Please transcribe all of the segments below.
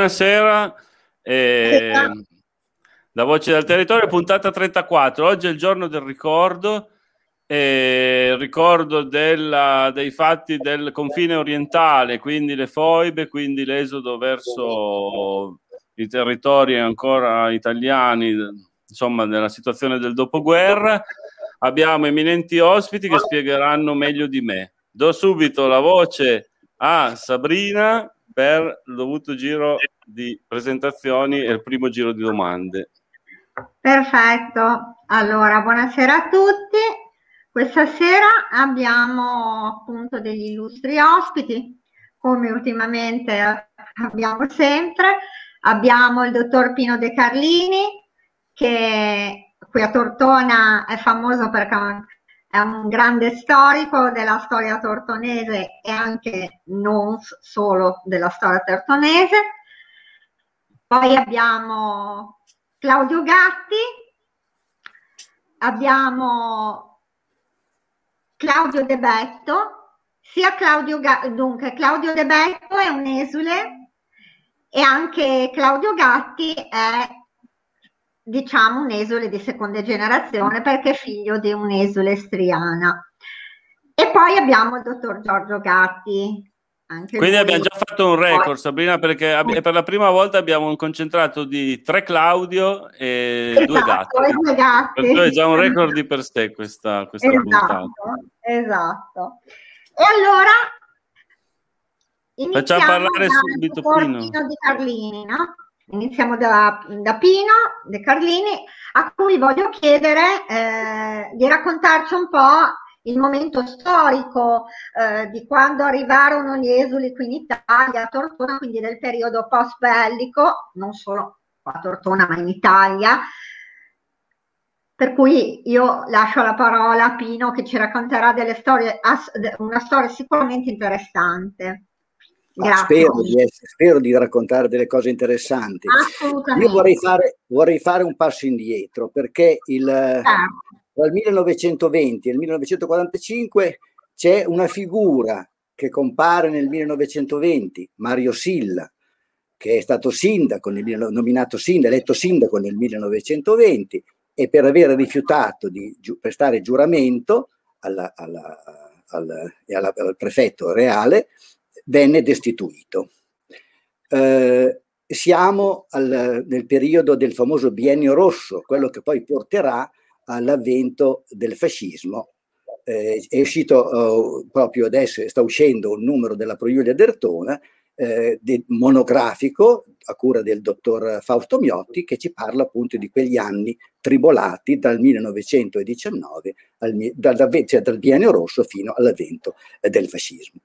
Buonasera. Eh, da Voce del Territorio, puntata 34. Oggi è il giorno del ricordo, eh, ricordo della, dei fatti del confine orientale, quindi le foibe, quindi l'esodo verso i territori ancora italiani, insomma, nella situazione del dopoguerra. Abbiamo eminenti ospiti che spiegheranno meglio di me. Do subito la voce a Sabrina per il dovuto giro di presentazioni e il primo giro di domande. Perfetto, allora buonasera a tutti. Questa sera abbiamo appunto degli illustri ospiti, come ultimamente abbiamo sempre. Abbiamo il dottor Pino De Carlini, che qui a Tortona è famoso perché è un grande storico della storia tortonese e anche non solo della storia tortonese. Poi abbiamo Claudio Gatti, abbiamo Claudio De Betto, sia Claudio, dunque, Claudio De Betto è un esule e anche Claudio Gatti è diciamo un esule di seconda generazione perché è figlio di un'esule striana. E poi abbiamo il dottor Giorgio Gatti. Quindi abbiamo già fatto un record, Sabrina, perché ab- per la prima volta abbiamo un concentrato di tre Claudio e esatto, due gatti. E due gatti. Per è già un record di per sé questa, questa esatto, puntata. Esatto. E allora Facciamo parlare subito. Pino di Carlini, no? Iniziamo da, da, Pino De Carlini, a cui voglio chiedere eh, di raccontarci un po' il momento storico eh, di quando arrivarono gli esuli qui in Italia, a Tortona, quindi del periodo post bellico, non solo a Tortona ma in Italia. Per cui io lascio la parola a Pino che ci racconterà storie, una storia sicuramente interessante. Spero di, essere, spero di, raccontare delle cose interessanti. Io vorrei fare, vorrei fare, un passo indietro perché il, ah. tra il 1920 e il 1945 c'è una figura che compare nel 1920, Mario Silla, che è stato sindaco, nominato sindaco, eletto sindaco nel 1920 e per aver rifiutato di prestare giuramento alla, alla, alla, al prefetto reale venne destituito. Eh, siamo al, nel periodo del famoso biennio rosso, quello che poi porterà all'avvento del fascismo. Eh, è uscito eh, proprio adesso, sta uscendo un numero della Proiulia d'Ertona, eh, monografico a cura del dottor Fausto Miotti che ci parla appunto di quegli anni tribolati dal 1919 al, dal, cioè dal biennio rosso fino all'avvento eh, del fascismo.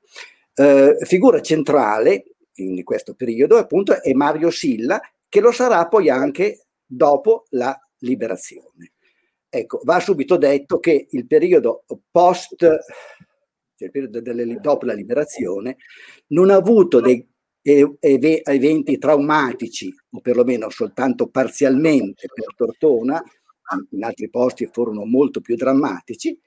Eh, figura centrale in questo periodo appunto è Mario Silla, che lo sarà poi anche dopo la liberazione. Ecco, va subito detto che il periodo post, cioè il periodo delle, dopo la liberazione, non ha avuto dei eventi traumatici, o perlomeno soltanto parzialmente per Tortona, in altri posti furono molto più drammatici,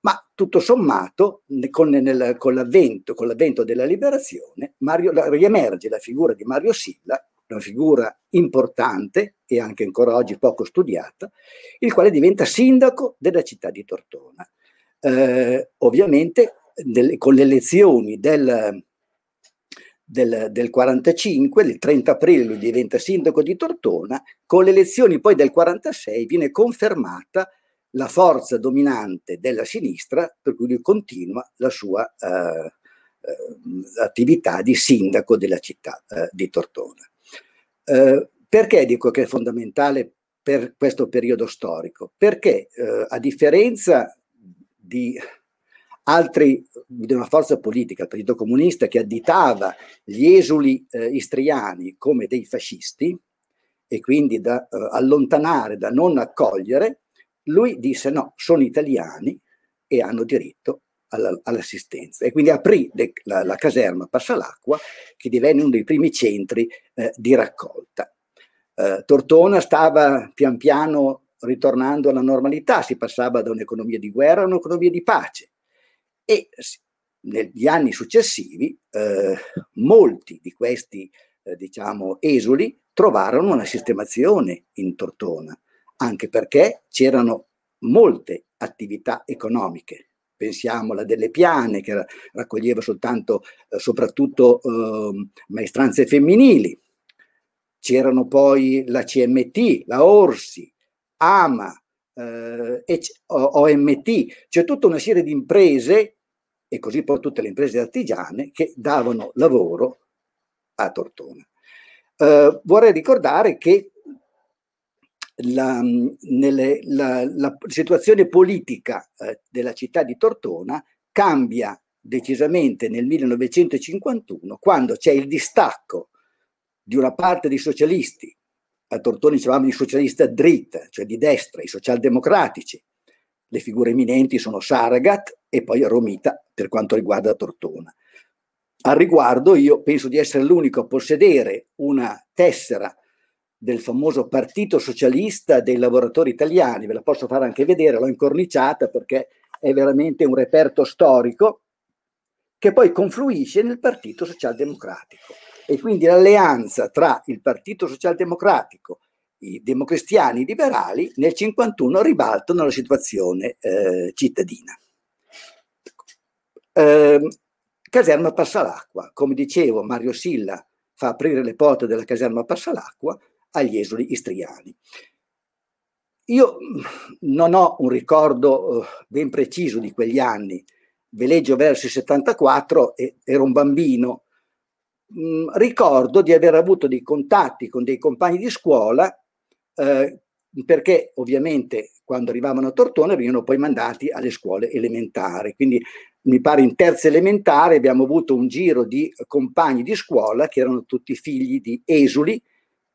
ma tutto sommato, con, nel, con, l'avvento, con l'avvento, della liberazione, Mario, riemerge la figura di Mario Silla, una figura importante e anche ancora oggi poco studiata, il quale diventa sindaco della città di Tortona. Eh, ovviamente del, con le elezioni del, del, del 45, il 30 aprile lui diventa sindaco di Tortona, con le elezioni poi del 46 viene confermata la forza dominante della sinistra, per cui lui continua la sua eh, eh, attività di sindaco della città eh, di Tortona. Eh, perché dico che è fondamentale per questo periodo storico? Perché eh, a differenza di altri di una forza politica, il Partito Comunista, che additava gli esuli eh, istriani come dei fascisti e quindi da eh, allontanare, da non accogliere, lui disse no, sono italiani e hanno diritto alla, all'assistenza. E quindi aprì de, la, la, caserma Passalacqua che divenne uno dei primi centri eh, di raccolta. Eh, Tortona stava pian piano ritornando alla normalità, si passava da un'economia di guerra a un'economia di pace. E negli anni successivi eh, molti di questi eh, diciamo, esuli, trovarono una sistemazione in Tortona, anche perché c'erano molte attività economiche. Pensiamo alla delle piane che raccoglieva soltanto, eh, soprattutto eh, maestranze femminili. C'erano poi la CMT, la Orsi, AMA, eh, OMT, c'è tutta una serie di imprese e così poi tutte le imprese artigiane che davano lavoro a Tortona. Eh, vorrei ricordare che la, nelle, la, la situazione politica eh, della città di Tortona cambia decisamente nel 1951 quando c'è il distacco di una parte dei socialisti, a Tortona dicevamo di socialista dritta, cioè di destra, i socialdemocratici, le figure eminenti sono Saragat e poi Romita per quanto riguarda Tortona. Al riguardo io penso di essere l'unico a possedere una tessera del famoso Partito Socialista dei Lavoratori Italiani, ve la posso fare anche vedere, l'ho incorniciata perché è veramente un reperto storico che poi confluisce nel Partito Socialdemocratico. E quindi l'alleanza tra il Partito Socialdemocratico, i democristiani liberali, nel 1951 ribaltano la situazione eh, cittadina. Eh, caserma Passalacqua, come dicevo, Mario Silla fa aprire le porte della caserma Passalacqua agli esuli istriani. Io mm, non ho un ricordo eh, ben preciso di quegli anni, veleggio verso il 74 e ero un bambino. Mm, ricordo di aver avuto dei contatti con dei compagni di scuola eh, perché ovviamente quando arrivavano a Tortona venivano poi mandati alle scuole elementari. Quindi mi pare in terza elementare abbiamo avuto un giro di compagni di scuola che erano tutti figli di esuli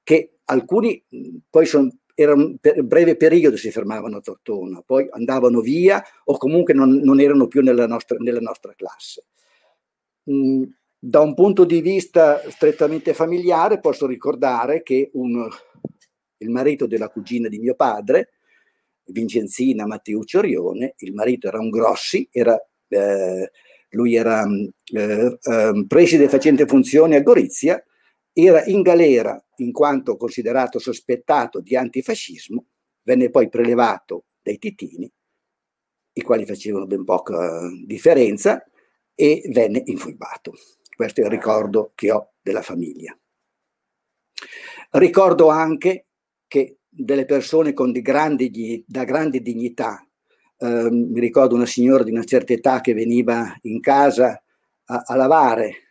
che alcuni poi son, erano per breve periodo si fermavano a Tortona, poi andavano via o comunque non, non erano più nella nostra, nella nostra classe. Mm, da un punto di vista strettamente familiare posso ricordare che un, il marito della cugina di mio padre, Vincenzina Matteuccio Orione, il marito era un Grossi, era, eh, lui era eh, eh, preside facente funzioni a Gorizia, era in galera in quanto considerato sospettato di antifascismo, venne poi prelevato dai titini, i quali facevano ben poca differenza, e venne infuibato. Questo è il ricordo che ho della famiglia. Ricordo anche che delle persone con di grandi, da grande dignità, eh, mi ricordo una signora di una certa età che veniva in casa a, a lavare,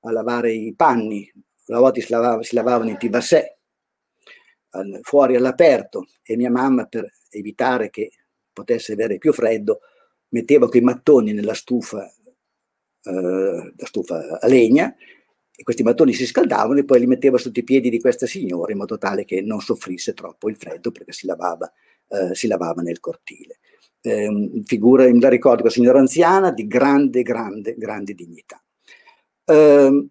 a lavare i panni, una volta si, lavava, si lavavano in tibassè, fuori all'aperto, e mia mamma, per evitare che potesse avere più freddo, metteva quei mattoni nella stufa, eh, la stufa a legna, e questi mattoni si scaldavano e poi li metteva sotto i piedi di questa signora in modo tale che non soffrisse troppo il freddo perché si lavava, eh, si lavava nel cortile. Eh, figura, la ricordo, una signora anziana di grande, grande, grande dignità. Eh,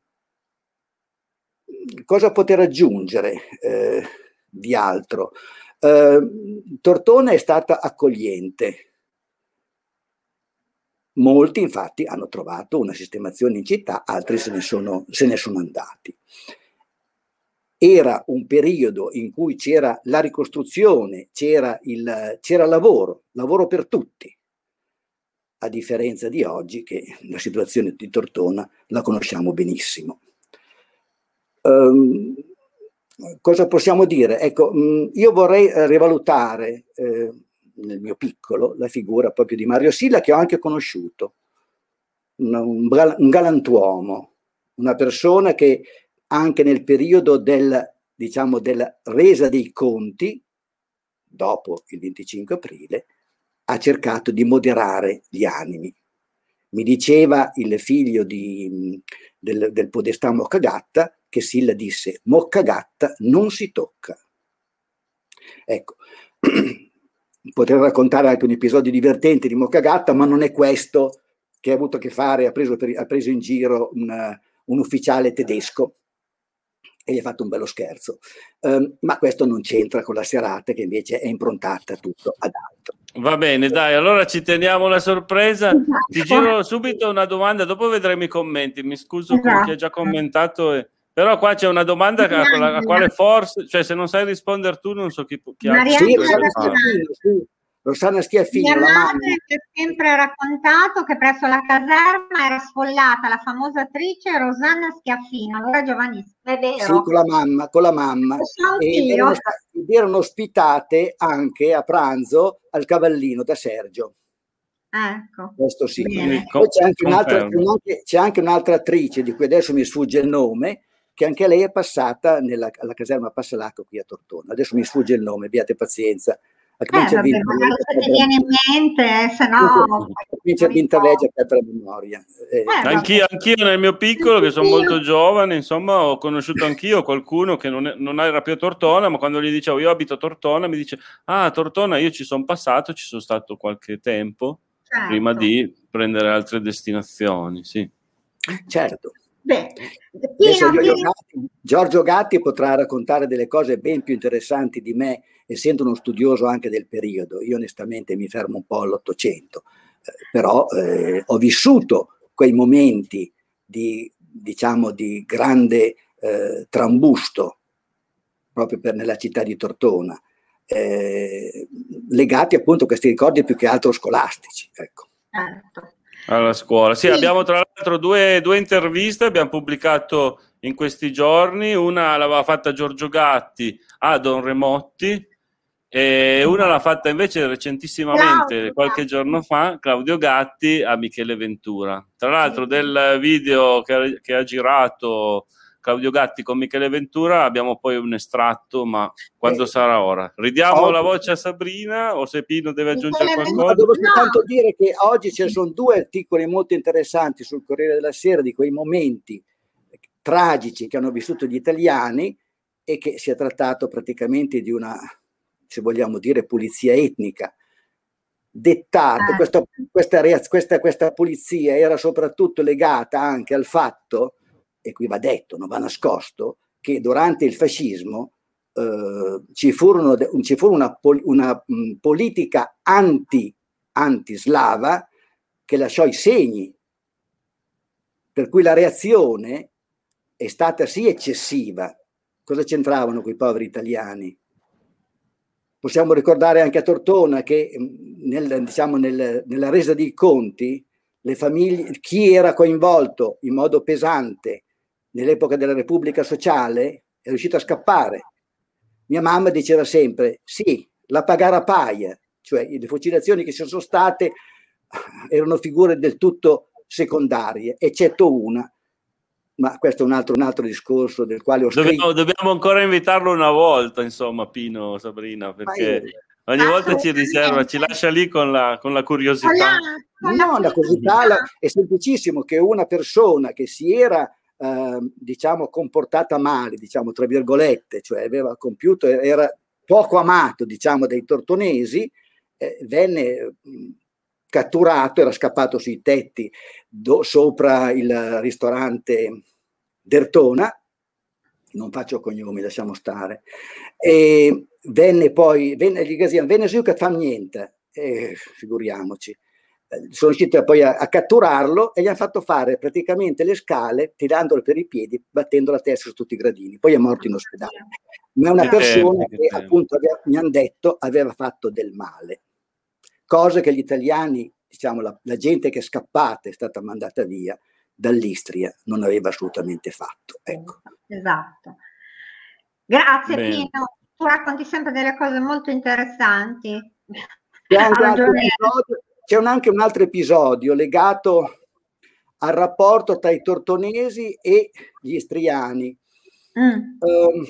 cosa poter aggiungere eh, di altro? Eh, Tortona è stata accogliente. Molti infatti hanno trovato una sistemazione in città, altri se ne sono, se ne sono andati. Era un periodo in cui c'era la ricostruzione, c'era, il, c'era lavoro, lavoro per tutti, a differenza di oggi che la situazione di Tortona la conosciamo benissimo. Um, cosa possiamo dire? Ecco, mm, io vorrei eh, rivalutare eh, nel mio piccolo la figura proprio di Mario Silla che ho anche conosciuto, un, un, un galantuomo, una persona che anche nel periodo del, diciamo, della resa dei conti, dopo il 25 aprile, ha cercato di moderare gli animi. Mi diceva il figlio di, del, del podestà Moccagatta che Silla disse Moccagatta non si tocca. Ecco, potrei raccontare anche un episodio divertente di Moccagatta, ma non è questo che ha avuto a che fare, ha preso, per, ha preso in giro un, un ufficiale tedesco e gli ha fatto un bello scherzo. Um, ma questo non c'entra con la serata che invece è improntata tutto ad altro. Va bene, dai, allora ci teniamo la sorpresa. Ti giro subito una domanda, dopo vedremo i commenti. Mi scuso esatto. con chi ha già commentato e Però qua c'è una domanda a, la, a quale forse, cioè se non sai rispondere tu non so chi, chi ha... Sì, Rossana Schiaffino. Mia madre mi ha sempre raccontato che presso la caserma era sfollata la famosa attrice Rosanna Schiaffino, allora giovanissima, è vero? Sì, con la mamma, con la mamma. Ed erano, erano ospitate anche a pranzo al Cavallino da Sergio. Ecco. Questo sì. Poi c'è anche, un'altra, c'è anche un'altra attrice di cui adesso mi sfugge il nome, che anche lei è passata nella, alla caserma Passalacco qui a Tortona. Adesso mi sfugge il nome, abbiate pazienza. A eh, vabbè, se ti viene in mente, se no... Comincia a vintaleggia per la memoria. Eh, eh, anch'io, anch'io, nel mio piccolo, che sono molto giovane, insomma, ho conosciuto anch'io qualcuno che non, è, non era più a Tortona, ma quando gli dicevo io abito a Tortona, mi dice, ah, Tortona io ci sono passato, ci sono stato qualche tempo, certo. prima di prendere altre destinazioni, sì. Certo. Beh, Giorgio, Gatti, Giorgio Gatti potrà raccontare delle cose ben più interessanti di me, essendo uno studioso anche del periodo. Io onestamente mi fermo un po' all'Ottocento, eh, però eh, ho vissuto quei momenti di, diciamo, di grande eh, trambusto proprio per, nella città di Tortona, eh, legati appunto a questi ricordi più che altro scolastici. Ecco. Certo alla scuola. Sì, sì, abbiamo tra l'altro due, due interviste, abbiamo pubblicato in questi giorni, una l'aveva fatta Giorgio Gatti a Don Remotti e una l'ha fatta invece recentissimamente, Claudio. qualche giorno fa, Claudio Gatti a Michele Ventura. Tra l'altro del video che ha, che ha girato Claudio Gatti con Michele Ventura abbiamo poi un estratto, ma quando eh, sarà ora? Ridiamo oggi. la voce a Sabrina o se Pino deve aggiungere qualcosa? Devo soltanto no. dire che oggi ci sono due articoli molto interessanti sul Corriere della Sera di quei momenti tragici che hanno vissuto gli italiani e che si è trattato praticamente di una, se vogliamo dire, pulizia etnica dettata, ah. questa, questa, questa, questa pulizia era soprattutto legata anche al fatto e qui va detto, non va nascosto, che durante il fascismo eh, ci, furono, ci fu una, una mh, politica anti, anti-slava che lasciò i segni, per cui la reazione è stata sì eccessiva. Cosa c'entravano quei poveri italiani? Possiamo ricordare anche a Tortona che nel, diciamo, nel, nella resa dei conti famiglie, chi era coinvolto in modo pesante nell'epoca della Repubblica Sociale, è riuscito a scappare. Mia mamma diceva sempre, sì, la pagara paia, cioè le fucilazioni che ci sono state erano figure del tutto secondarie, eccetto una, ma questo è un altro, un altro discorso del quale ho scritto. Dobbiamo, dobbiamo, ancora invitarlo una volta, insomma, Pino, Sabrina, perché ogni volta ci riserva, ci lascia lì con la, con la curiosità. No, la curiosità è semplicissimo che una persona che si era Ehm, diciamo comportata male, diciamo tra virgolette, cioè aveva compiuto, era poco amato diciamo dai tortonesi, eh, venne mh, catturato, era scappato sui tetti do, sopra il ristorante Dertona, non faccio cognomi, lasciamo stare, e venne poi, venne, gli venne su che fa niente, eh, figuriamoci, sono riusciti poi a, a, catturarlo e gli hanno fatto fare praticamente le scale tirandolo per i piedi, battendo la testa su tutti i gradini. Poi è morto in ospedale. Ma è una persona che appunto aveva, mi hanno detto aveva fatto del male, cosa che gli italiani, diciamo la, la gente che è scappata, è stata mandata via dall'Istria, non aveva assolutamente fatto. Ecco. Esatto. Grazie Bene. Pino, tu racconti sempre delle cose molto interessanti. C'è anche, episodio, c'è un, anche un altro episodio legato al rapporto tra i tortonesi e gli istriani. Mm. Um,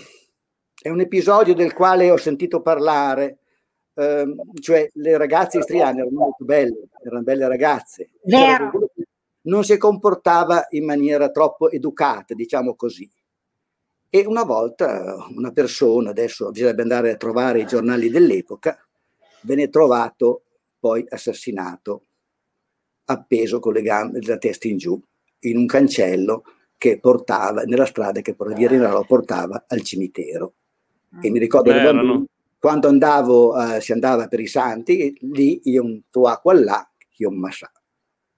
è un episodio del quale ho sentito parlare, um, cioè le ragazze istriane erano molto belle, erano belle ragazze. Non si comportava in maniera troppo educata, diciamo così. E una volta una persona, adesso bisognerebbe andare a trovare i giornali dell'epoca, venne trovato poi assassinato, appeso con le gambe, la testa in giù, in un cancello che portava, nella strada che por via Rinaldo portava al cimitero. E mi ricordo Beh, bambino, quando andavo, uh, si andava per i santi, lì io un tuo acqua là, io un massà.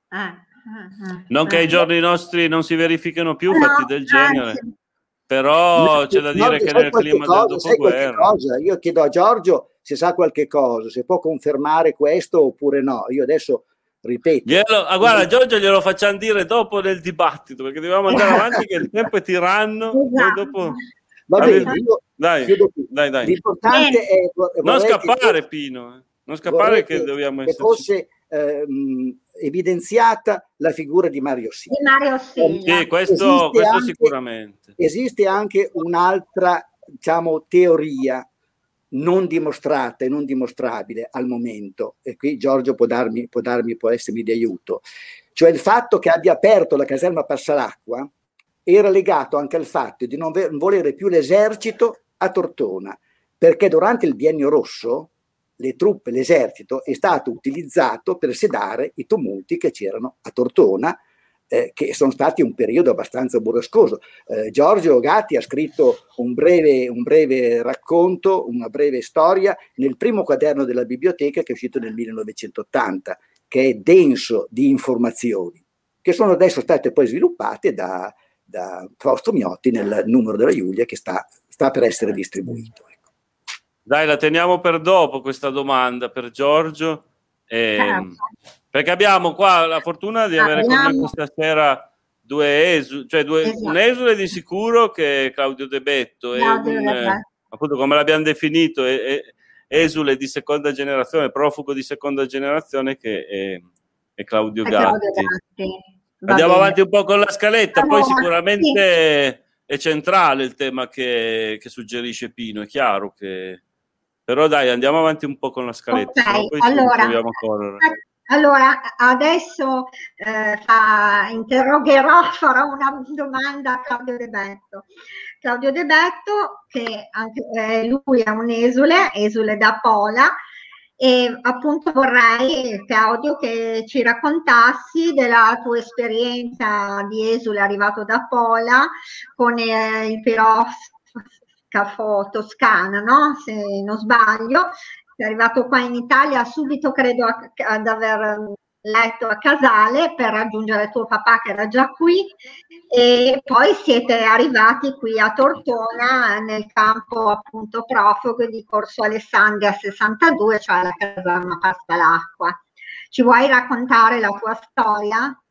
Ah, ah, ah, non che ai giorni nostri non si verificano più no, fatti del genere. però c'è da dire che nel clima cosa, del dopoguerra... Io chiedo a Giorgio se sa qualche cosa, se può confermare questo oppure no. Io adesso ripeto. Glielo, ah, guarda, Giorgio glielo facciamo dire dopo nel dibattito, perché dobbiamo andare avanti che il tempo è tiranno. Esatto. Dopo... Va bene, io dai, dai, dai. L'importante è... Non scappare, che... Pino. Eh. Non scappare che, che dobbiamo essere... fosse ehm, evidenziata la figura di Mario Silla. Di Mario Silla. Sì, questo, questo anche, sicuramente. Esiste anche un'altra diciamo, teoria non dimostrata e non dimostrabile al momento, e qui Giorgio può darmi, può darmi, può essermi di aiuto, cioè il fatto che abbia aperto la caserma Passalacqua era legato anche al fatto di non volere più l'esercito a Tortona, perché durante il biennio rosso le truppe, l'esercito è stato utilizzato per sedare i tumulti che c'erano a Tortona, eh, che sono stati un periodo abbastanza burrascoso. Eh, Giorgio Gatti ha scritto un breve, un breve, racconto, una breve storia nel primo quaderno della biblioteca che è uscito nel 1980, che è denso di informazioni, che sono adesso state poi sviluppate da, da Fausto Miotti nel numero della Giulia che sta, sta per essere distribuito. Ecco. Dai, la teniamo per dopo questa domanda per Giorgio. Eh. Perché abbiamo qua la fortuna di avere abbiamo... con noi questa sera due esuli, cioè due, esatto. un esule di sicuro che è Claudio De Betto e un, eh, appunto come l'abbiamo definito è, è, esule di seconda generazione, profugo di seconda generazione che è, è Claudio Gatti. Claudio Gatti. Andiamo bene. avanti un po' con la scaletta, allora, poi sicuramente sì. è centrale il tema che, che, suggerisce Pino, è chiaro che... Però dai, andiamo avanti un po' con la scaletta. Okay, allora, allora, adesso eh, fa, interrogherò, farò una domanda a Claudio De Betto. Claudio De Betto, che anche eh, lui è un esule, esule da Pola, e appunto vorrei, Claudio, che ci raccontassi della tua esperienza di esule arrivato da Pola con eh, il piroscafo toscana, no? se non sbaglio. Sei arrivato qua in Italia subito, credo, ad aver letto a Casale per raggiungere tuo papà che era già qui e poi siete arrivati qui a Tortona nel campo appunto profughi di Corso Alessandria 62, cioè la caserma Pasta l'Acqua. Ci vuoi raccontare la tua storia?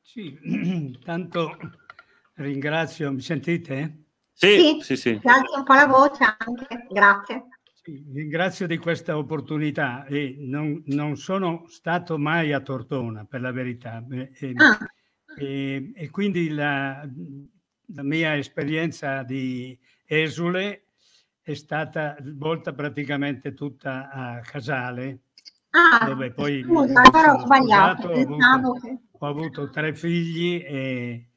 Sì, tanto ringrazio, mi sentite? Sì, sì, sì. sì. Alzi un po' la voce anche, grazie. Sì, ringrazio di questa opportunità e non, non, sono stato mai a Tortona, per la verità. E, ah. e, e quindi la, la, mia esperienza di esule è stata svolta praticamente tutta a Casale, ah, dove poi scusa, ho sbagliato. Ho, avuto, che... ho avuto tre figli e,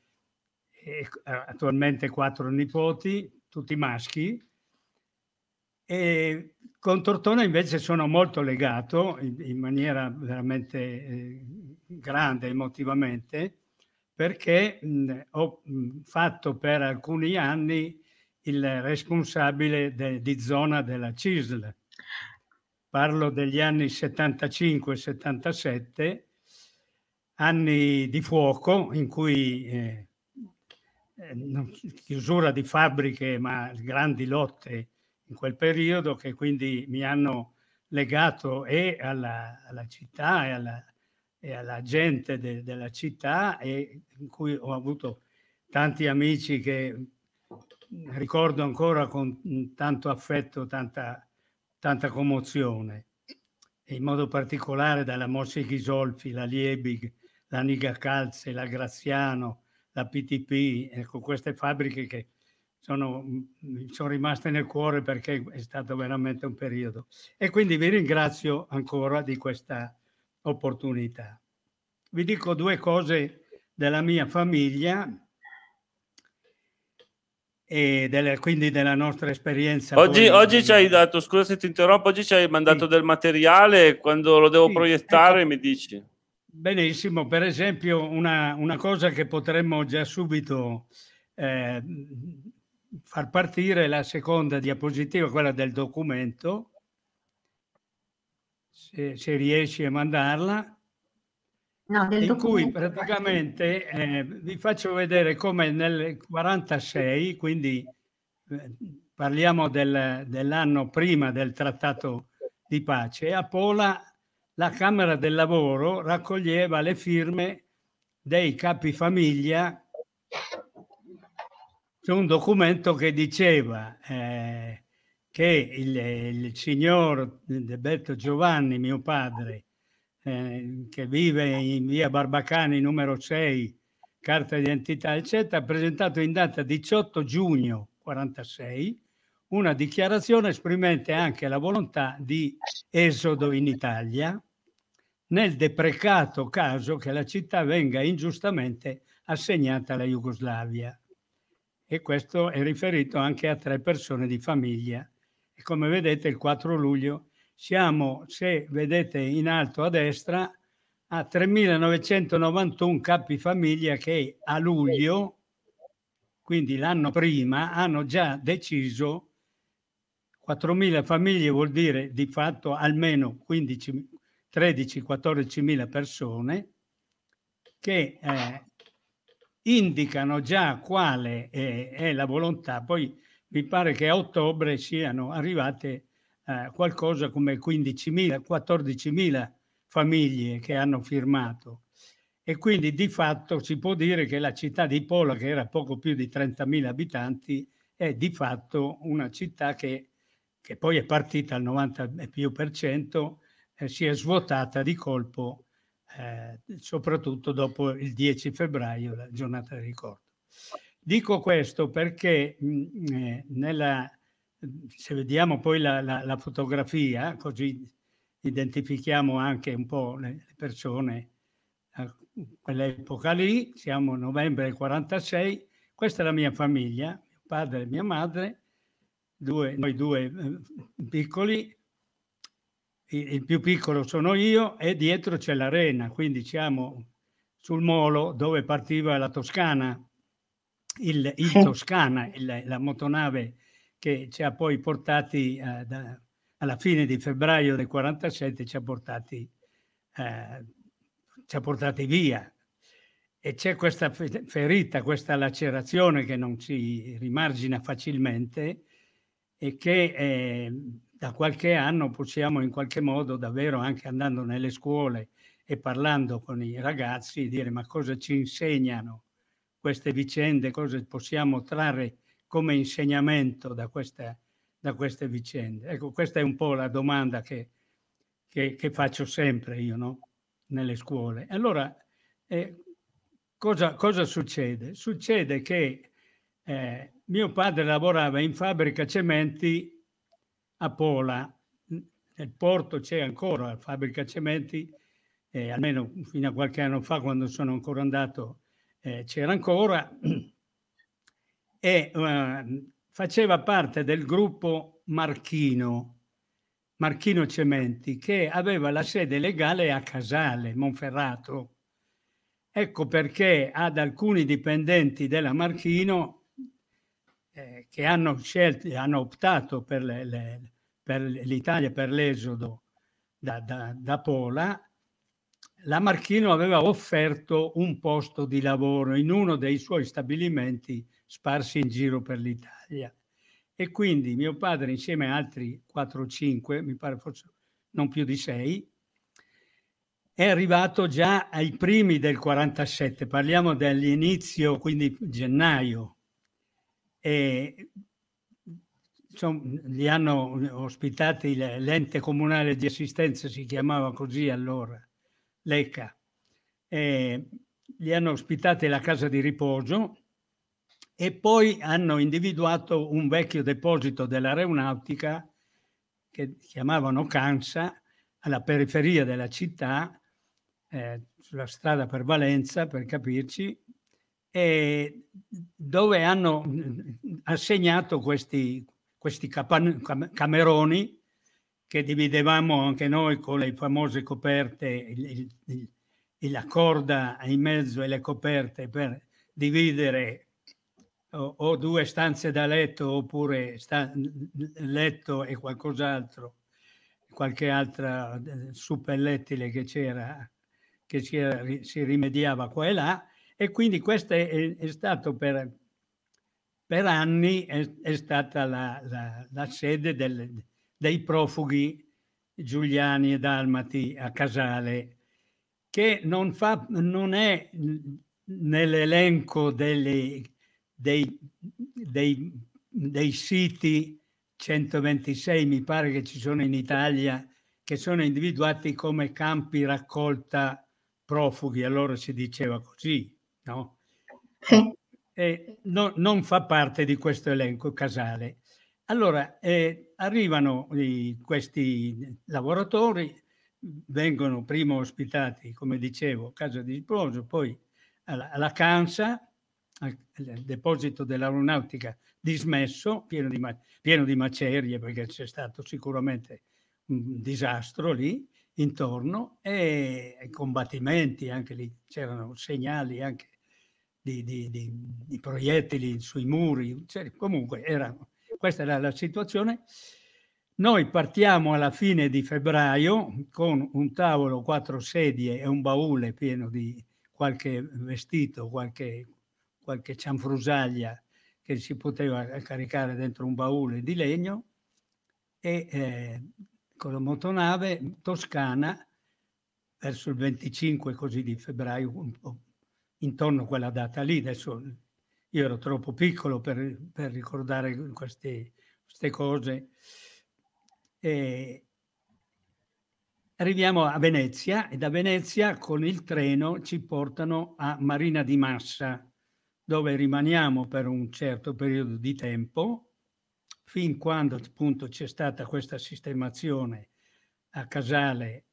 e attualmente quattro nipoti, tutti maschi e con Tortona invece sono molto legato in, in maniera veramente eh, grande emotivamente perché mh, ho fatto per alcuni anni il responsabile de, di zona della CISL. Parlo degli anni 75-77, anni di fuoco in cui eh, eh, chiusura di fabbriche ma grandi lotte in quel periodo che quindi mi hanno legato e alla, alla città e alla, e alla gente de, della città e in cui ho avuto tanti amici che ricordo ancora con tanto affetto, tanta, tanta commozione. E in modo particolare dalla Mossi Ghisolfi, la Liebig, la Niga Calze, la Graziano, la PTP, ecco queste fabbriche che sono, mm, sono rimaste nel cuore perché è stato veramente un periodo. E quindi vi ringrazio ancora di questa opportunità. Vi dico due cose della mia famiglia e delle, quindi della nostra esperienza. Oggi, oggi ci hai dato, scusa se ti interrompo, oggi ci hai mandato sì. del materiale, quando lo devo sì, proiettare ecco, mi dici. Benissimo, per esempio una, una cosa che potremmo già subito eh, far partire la seconda diapositiva, quella del documento, se, se riesci a mandarla. No, in cui praticamente eh, vi faccio vedere come nel 46, quindi eh, parliamo del, dell'anno prima del trattato di pace, a Pola la Camera del Lavoro raccoglieva le firme dei capifamiglia su un documento che diceva eh, che il, il signor Deberto Giovanni, mio padre, eh, che vive in via Barbacani numero 6, carta di identità, eccetera, ha presentato in data 18 giugno 46 una dichiarazione esprimente anche la volontà di esodo in Italia nel deprecato caso che la città venga ingiustamente assegnata alla Jugoslavia. E questo è riferito anche a tre persone di famiglia. E come vedete il 4 luglio siamo, se vedete in alto a destra, a 3.991 capi famiglia che a luglio, quindi l'anno prima, hanno già deciso 4.000 famiglie vuol dire di fatto almeno 15, 13-14.000 persone che eh, indicano già quale è, è, la volontà. Poi mi pare che a ottobre siano arrivate eh, qualcosa come 15.000, 14.000 famiglie che hanno firmato. E quindi di fatto si può dire che la città di Pola, che era poco più di 30.000 abitanti, è di fatto una città che, che poi è partita al 90 più per cento, eh, si è svuotata di colpo, eh, soprattutto dopo il 10 febbraio, la giornata del ricordo. Dico questo perché mh, mm, eh, nella, se vediamo poi la, la, la, fotografia, così identifichiamo anche un po' le persone a quell'epoca lì, siamo novembre 46, questa è la mia famiglia, mio padre e mia madre, due, noi due eh, piccoli, il, più piccolo sono io e dietro c'è l'arena, quindi siamo sul molo dove partiva la Toscana, il, il Toscana, il, la motonave che ci ha poi portati eh, da, alla fine di febbraio del 47 ci ha portati, eh, ci ha portati via. E c'è questa ferita, questa lacerazione che non si rimargina facilmente e che eh, da qualche anno possiamo in qualche modo davvero anche andando nelle scuole e parlando con i ragazzi dire ma cosa ci insegnano queste vicende, cosa possiamo trarre come insegnamento da, questa, da queste vicende? Ecco, questa è un po' la domanda che, che, che faccio sempre io, no? Nelle scuole. Allora, eh, cosa, cosa, succede? Succede che eh, mio padre lavorava in fabbrica cementi a Pola. Nel porto c'è ancora la fabbrica cementi, eh, almeno fino a qualche anno fa, quando sono ancora andato, eh, c'era ancora e uh, faceva parte del gruppo Marchino, Marchino Cementi, che aveva la sede legale a Casale, Monferrato. Ecco perché ad alcuni dipendenti della Marchino eh, che hanno, scelto, hanno optato per, le, le, per l'Italia, per l'esodo da, da, da Pola, la Marchino aveva offerto un posto di lavoro in uno dei suoi stabilimenti sparsi in giro per l'Italia. E quindi mio padre, insieme a altri 4 o 5, mi pare forse non più di 6, è arrivato già ai primi del 47, parliamo dell'inizio, quindi gennaio. E insomma, li hanno ospitati l'ente comunale di assistenza, si chiamava così allora, l'ECA. E li hanno ospitati alla casa di riposo e poi hanno individuato un vecchio deposito dell'aeronautica che chiamavano Cansa, alla periferia della città, eh, sulla strada per Valenza, per capirci, dove hanno assegnato questi, questi capan- cameroni che dividevamo anche noi con le famose coperte, il, il, il, la corda in mezzo e le coperte per dividere o, o due stanze da letto oppure sta, letto e qualcos'altro, qualche altra suppellettile che c'era, che si, si rimediava qua e là. E quindi questo è, è stato per, per anni è, è stata la, la, la sede del, dei profughi giuliani e dalmati a Casale, che non, fa, non è nell'elenco delle, dei, dei, dei siti 126, mi pare che ci sono in Italia, che sono individuati come campi raccolta profughi, allora si diceva così, no? E no, non fa parte di questo elenco Casale. Allora, eh, arrivano i, questi lavoratori, vengono prima ospitati, come dicevo, a casa di riposo, poi alla, alla Cansa, al, al deposito dell'aeronautica dismesso, pieno di, pieno di macerie, perché c'è stato sicuramente un disastro lì intorno, e combattimenti, anche lì c'erano segnali anche di, di, di, di proiettili sui muri, cioè, comunque erano questa era la situazione. Noi partiamo alla fine di febbraio con un tavolo, quattro sedie e un baule pieno di qualche vestito, qualche, qualche cianfrusaglia che si poteva caricare dentro un baule di legno e eh, con la motonave toscana verso il 25 così di febbraio, intorno a quella data lì, adesso io ero troppo piccolo per, per ricordare queste, queste cose. E arriviamo a Venezia e da Venezia con il treno ci portano a Marina di Massa, dove rimaniamo per un certo periodo di tempo, fin quando appunto c'è stata questa sistemazione a Casale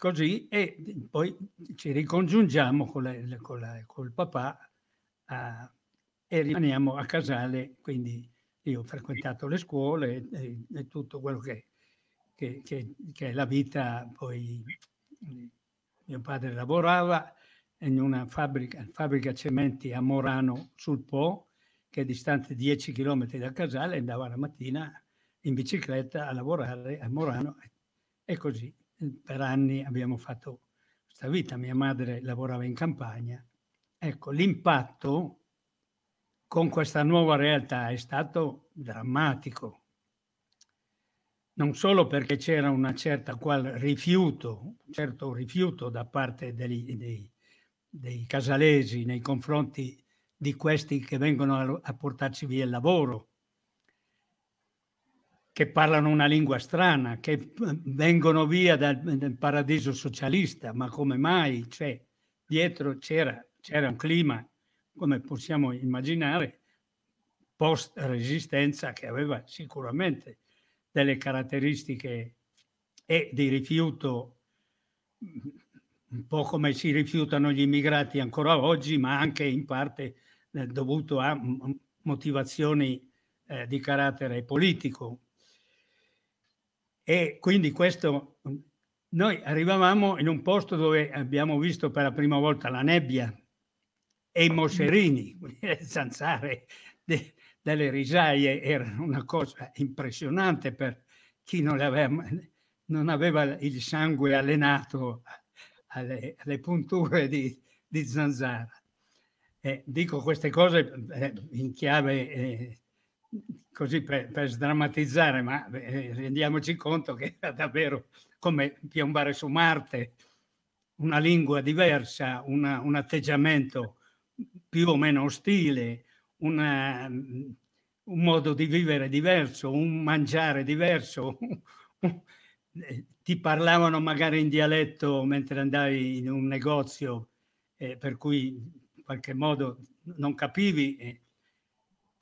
così, e poi ci ricongiungiamo con, la, con, la, con il papà a, e rimaniamo a Casale, quindi io ho frequentato le scuole e, e tutto quello che, che, che, che, è la vita. Poi mio padre lavorava in una fabbrica, fabbrica cementi a Morano sul Po, che è distante 10 km da Casale, andava la mattina in bicicletta a lavorare a Morano e così per anni abbiamo fatto questa vita. Mia madre lavorava in campagna Ecco, l'impatto con questa nuova realtà è stato drammatico, non solo perché c'era una certa qual rifiuto, un certo rifiuto da parte dei, dei, dei casalesi nei confronti di questi che vengono a, a portarci via il lavoro, che parlano una lingua strana, che vengono via dal, dal paradiso socialista, ma come mai? Cioè, dietro c'era c'era un clima, come possiamo immaginare, post-resistenza che aveva sicuramente delle caratteristiche e di rifiuto un po' come si rifiutano gli immigrati ancora oggi, ma anche in parte eh, dovuto a motivazioni eh, di carattere politico. E quindi questo, noi arrivavamo in un posto dove abbiamo visto per la prima volta la nebbia, e i moscerini, le zanzare de, delle risaie erano una cosa impressionante per chi non aveva, non aveva il sangue allenato alle, alle punture di, di zanzara. Eh, dico queste cose eh, in chiave eh, così per, per, sdrammatizzare, ma eh, rendiamoci conto che è davvero come piombare su Marte, una lingua diversa, una, un atteggiamento più o meno ostile, una, un modo di vivere diverso, un mangiare diverso. Ti parlavano magari in dialetto mentre andavi in un negozio, eh, per cui in qualche modo non capivi. Eh.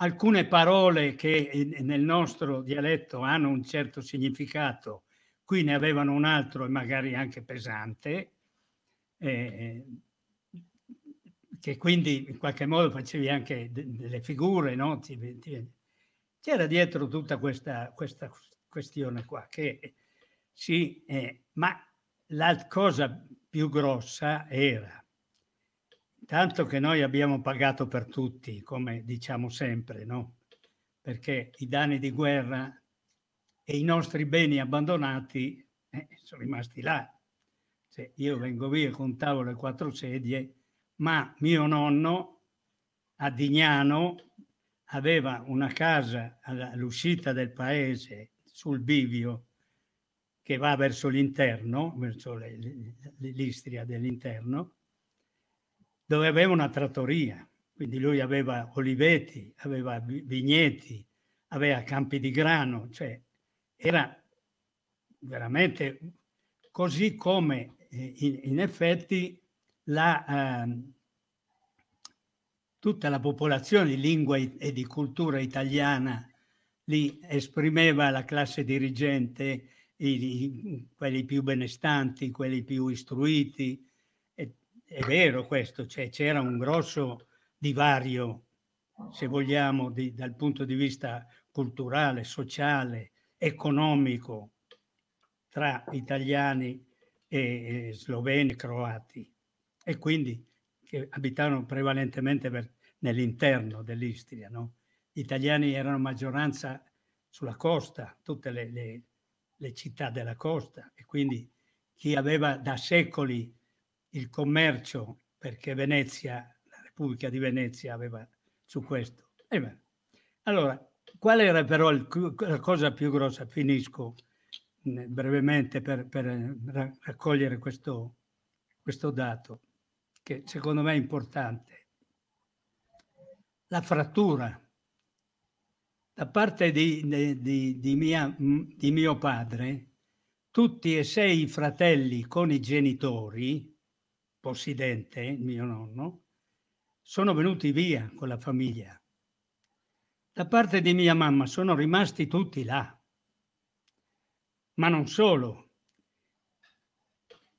Alcune parole che nel nostro dialetto hanno un certo significato, qui ne avevano un altro e magari anche pesante. Eh, che quindi in qualche modo facevi anche de- delle figure, no? Ti, ti, c'era dietro tutta questa, questa questione qua, che sì, eh, ma la cosa più grossa era, tanto che noi abbiamo pagato per tutti, come diciamo sempre, no? Perché i danni di guerra e i nostri beni abbandonati eh, sono rimasti là. Cioè, io vengo via con tavolo e quattro sedie, ma mio nonno a Dignano aveva una casa all'uscita del paese sul bivio che va verso l'interno, verso l'Istria dell'interno, dove aveva una trattoria. Quindi lui aveva oliveti, aveva vigneti, aveva campi di grano, cioè era veramente così come eh, in, in effetti la, eh, tutta la popolazione di lingua e di cultura italiana lì esprimeva la classe dirigente, i, quelli più benestanti, quelli più istruiti. È, vero questo, cioè, c'era un grosso divario, se vogliamo, di, dal punto di vista culturale, sociale, economico tra italiani e, e sloveni, croati e quindi che abitavano prevalentemente per, nell'interno dell'Istria. No? Gli italiani erano maggioranza sulla costa, tutte le, le, le città della costa e quindi chi aveva da secoli il commercio perché Venezia, la Repubblica di Venezia aveva su questo. allora, qual era però il, la cosa più grossa? Finisco brevemente per, per raccogliere questo, questo dato che secondo me è importante. La frattura da parte di, di, di, mia, di mio padre, tutti e sei i fratelli con i genitori, Possidente, mio nonno, sono venuti via con la famiglia. Da parte di mia mamma sono rimasti tutti là. Ma non solo.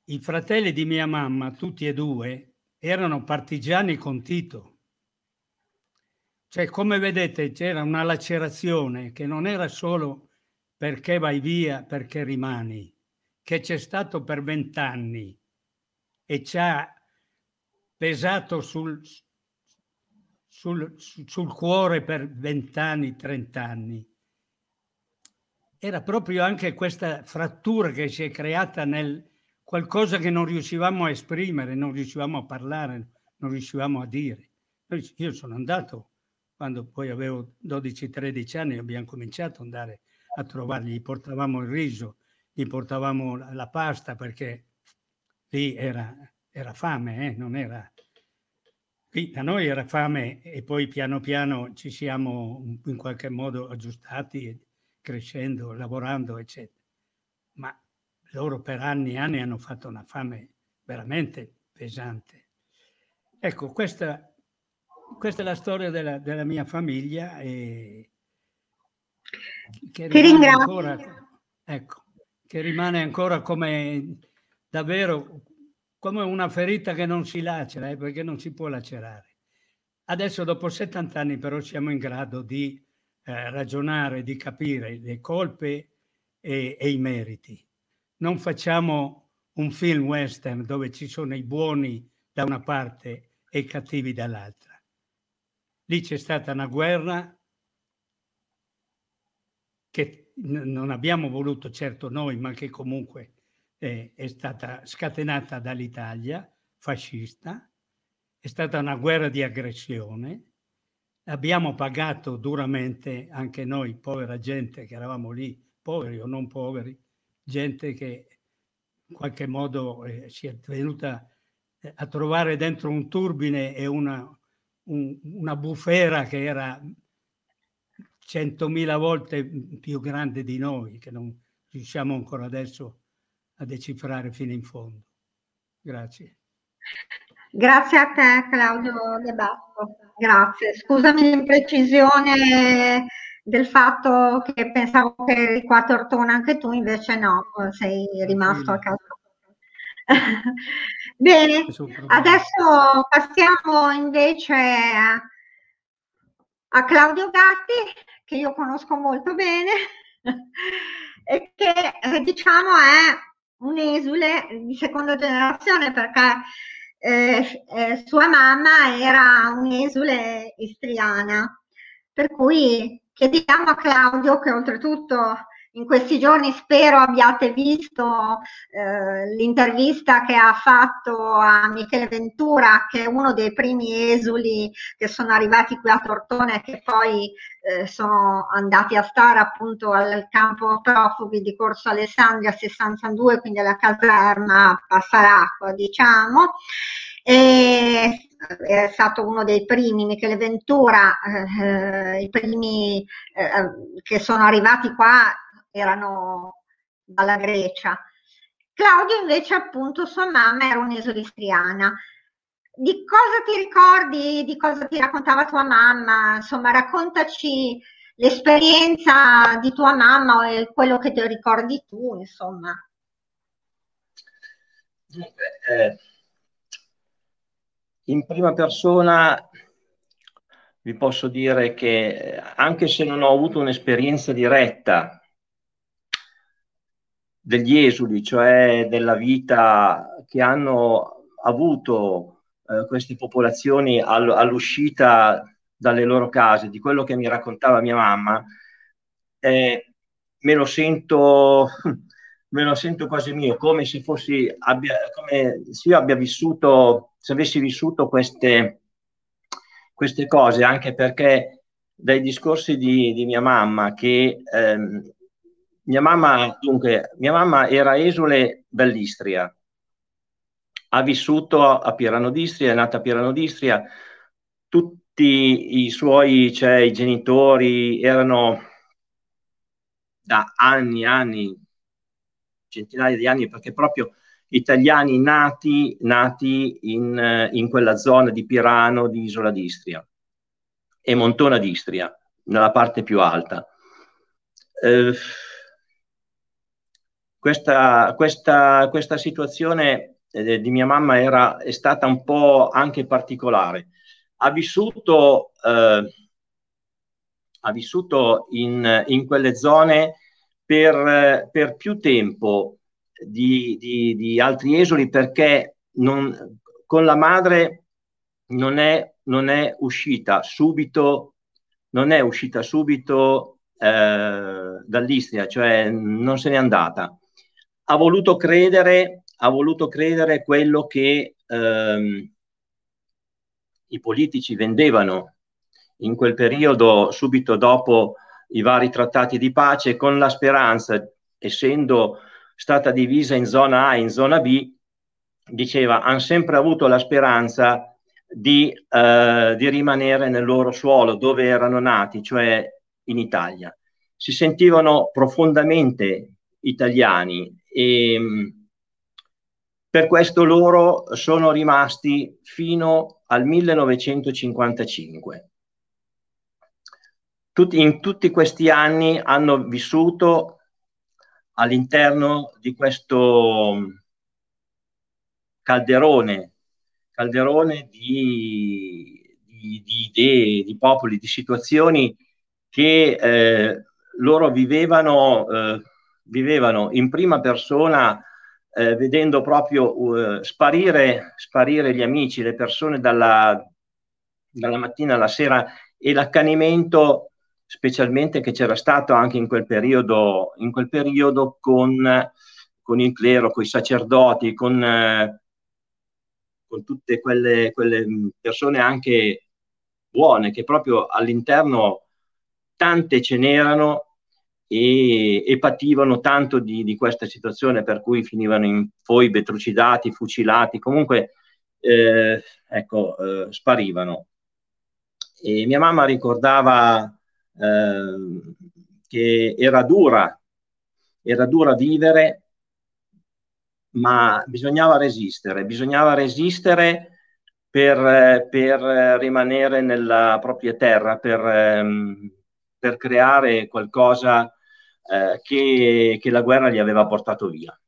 I fratelli di mia mamma, tutti e due, erano partigiani con Tito. Cioè, come vedete, c'era una lacerazione che non era solo perché vai via, perché rimani, che c'è stato per vent'anni e ci ha pesato sul, sul, sul cuore per vent'anni, trent'anni. Era proprio anche questa frattura che si è creata nel qualcosa che non riuscivamo a esprimere, non riuscivamo a parlare, non riuscivamo a dire. Io sono andato quando poi avevo 12-13 anni abbiamo cominciato ad andare a trovarli, gli portavamo il riso, gli portavamo la pasta perché lì era, era fame, eh? non era... Qui da noi era fame e poi piano piano ci siamo in qualche modo aggiustati, crescendo, lavorando, eccetera. Ma loro per anni e anni hanno fatto una fame veramente pesante. Ecco, questa questa è la storia della, della mia famiglia e che ringrazio. Ancora, ecco, che rimane ancora come davvero come una ferita che non si lacera, eh, perché non si può lacerare. Adesso, dopo 70 anni, però, siamo in grado di eh, ragionare, di capire le colpe e, e, i meriti. Non facciamo un film western dove ci sono i buoni da una parte e i cattivi dall'altra. Lì c'è stata una guerra che non abbiamo voluto certo noi, ma che comunque è, è stata scatenata dall'Italia fascista, è stata una guerra di aggressione, abbiamo pagato duramente anche noi, povera gente che eravamo lì, poveri o non poveri, gente che in qualche modo eh, si è venuta eh, a trovare dentro un turbine e una, un, una bufera che era centomila volte più grande di noi, che non riusciamo ancora adesso a decifrare fino in fondo. Grazie. Grazie a te Claudio De Basso, grazie. Scusami l'imprecisione del fatto che pensavo che eri qua Tortona anche tu, invece no, sei rimasto a casa. Bene, adesso passiamo invece a, a Claudio Gatti, che io conosco molto bene, e che eh, diciamo è un esule di seconda generazione perché eh, eh, sua mamma era un'esule istriana, per cui chiediamo a Claudio che oltretutto in questi giorni spero abbiate visto eh, l'intervista che ha fatto a Michele Ventura, che è uno dei primi esuli che sono arrivati qui a Tortone e che poi eh, sono andati a stare appunto al campo profughi di Corso Alessandria 62, quindi alla caserma Passaracqua, diciamo. E è stato uno dei primi, Michele Ventura, eh, i primi eh, che sono arrivati qua erano dalla Grecia. Claudio invece appunto sua mamma era un'esolistriana. Di cosa ti ricordi, di cosa ti raccontava tua mamma? Insomma, raccontaci l'esperienza di tua mamma e quello che ti ricordi tu, insomma. Eh, in prima persona vi posso dire che anche se non ho avuto un'esperienza diretta degli esuli, cioè della vita che hanno avuto eh, queste popolazioni all- all'uscita dalle loro case, di quello che mi raccontava mia mamma, eh, me lo sento me lo sento quasi mio, come se fossi abbia, come se io abbia vissuto, se avessi vissuto queste, queste cose, anche perché dai discorsi di, di mia mamma che ehm, mia mamma, dunque, mia mamma era esule dall'Istria, ha vissuto a Pirano d'Istria, è nata a Pirano d'Istria, tutti i suoi, cioè i genitori, erano da anni, anni, centinaia di anni, perché proprio italiani nati, nati in, in quella zona di Pirano, di Isola d'Istria e Montona d'Istria, nella parte più alta. Eh, questa, questa, questa situazione eh, di mia mamma era, è stata un po' anche particolare. Ha vissuto, eh, ha vissuto in, in, quelle zone per, per più tempo di, di, di, altri esuli perché non, con la madre non è, non è uscita subito, non è uscita subito eh, dall'Istria, cioè non se n'è andata ha voluto credere, ha voluto credere quello che ehm, i politici vendevano in quel periodo, subito dopo i vari trattati di pace, con la speranza, essendo stata divisa in zona A e in zona B, diceva, hanno sempre avuto la speranza di, eh, di rimanere nel loro suolo, dove erano nati, cioè in Italia. Si sentivano profondamente italiani e ehm, per questo loro sono rimasti fino al 1955. Tutti, in tutti questi anni hanno vissuto all'interno di questo calderone, calderone di, di, di idee, di popoli, di situazioni che eh, loro vivevano eh, vivevano in prima persona eh, vedendo proprio uh, sparire, sparire gli amici, le persone dalla, dalla mattina alla sera e l'accanimento specialmente che c'era stato anche in quel periodo, in quel periodo con, con il clero, con i sacerdoti, con, eh, con tutte quelle, quelle persone anche buone che proprio all'interno tante ce n'erano e, e pativano tanto di, di, questa situazione per cui finivano in foibe, trucidati, fucilati, comunque eh, ecco, eh, sparivano. E mia mamma ricordava eh, che era dura, era dura vivere, ma bisognava resistere, bisognava resistere per, per rimanere nella propria terra, per, ehm, per creare qualcosa eh, che, che, la guerra gli aveva portato via.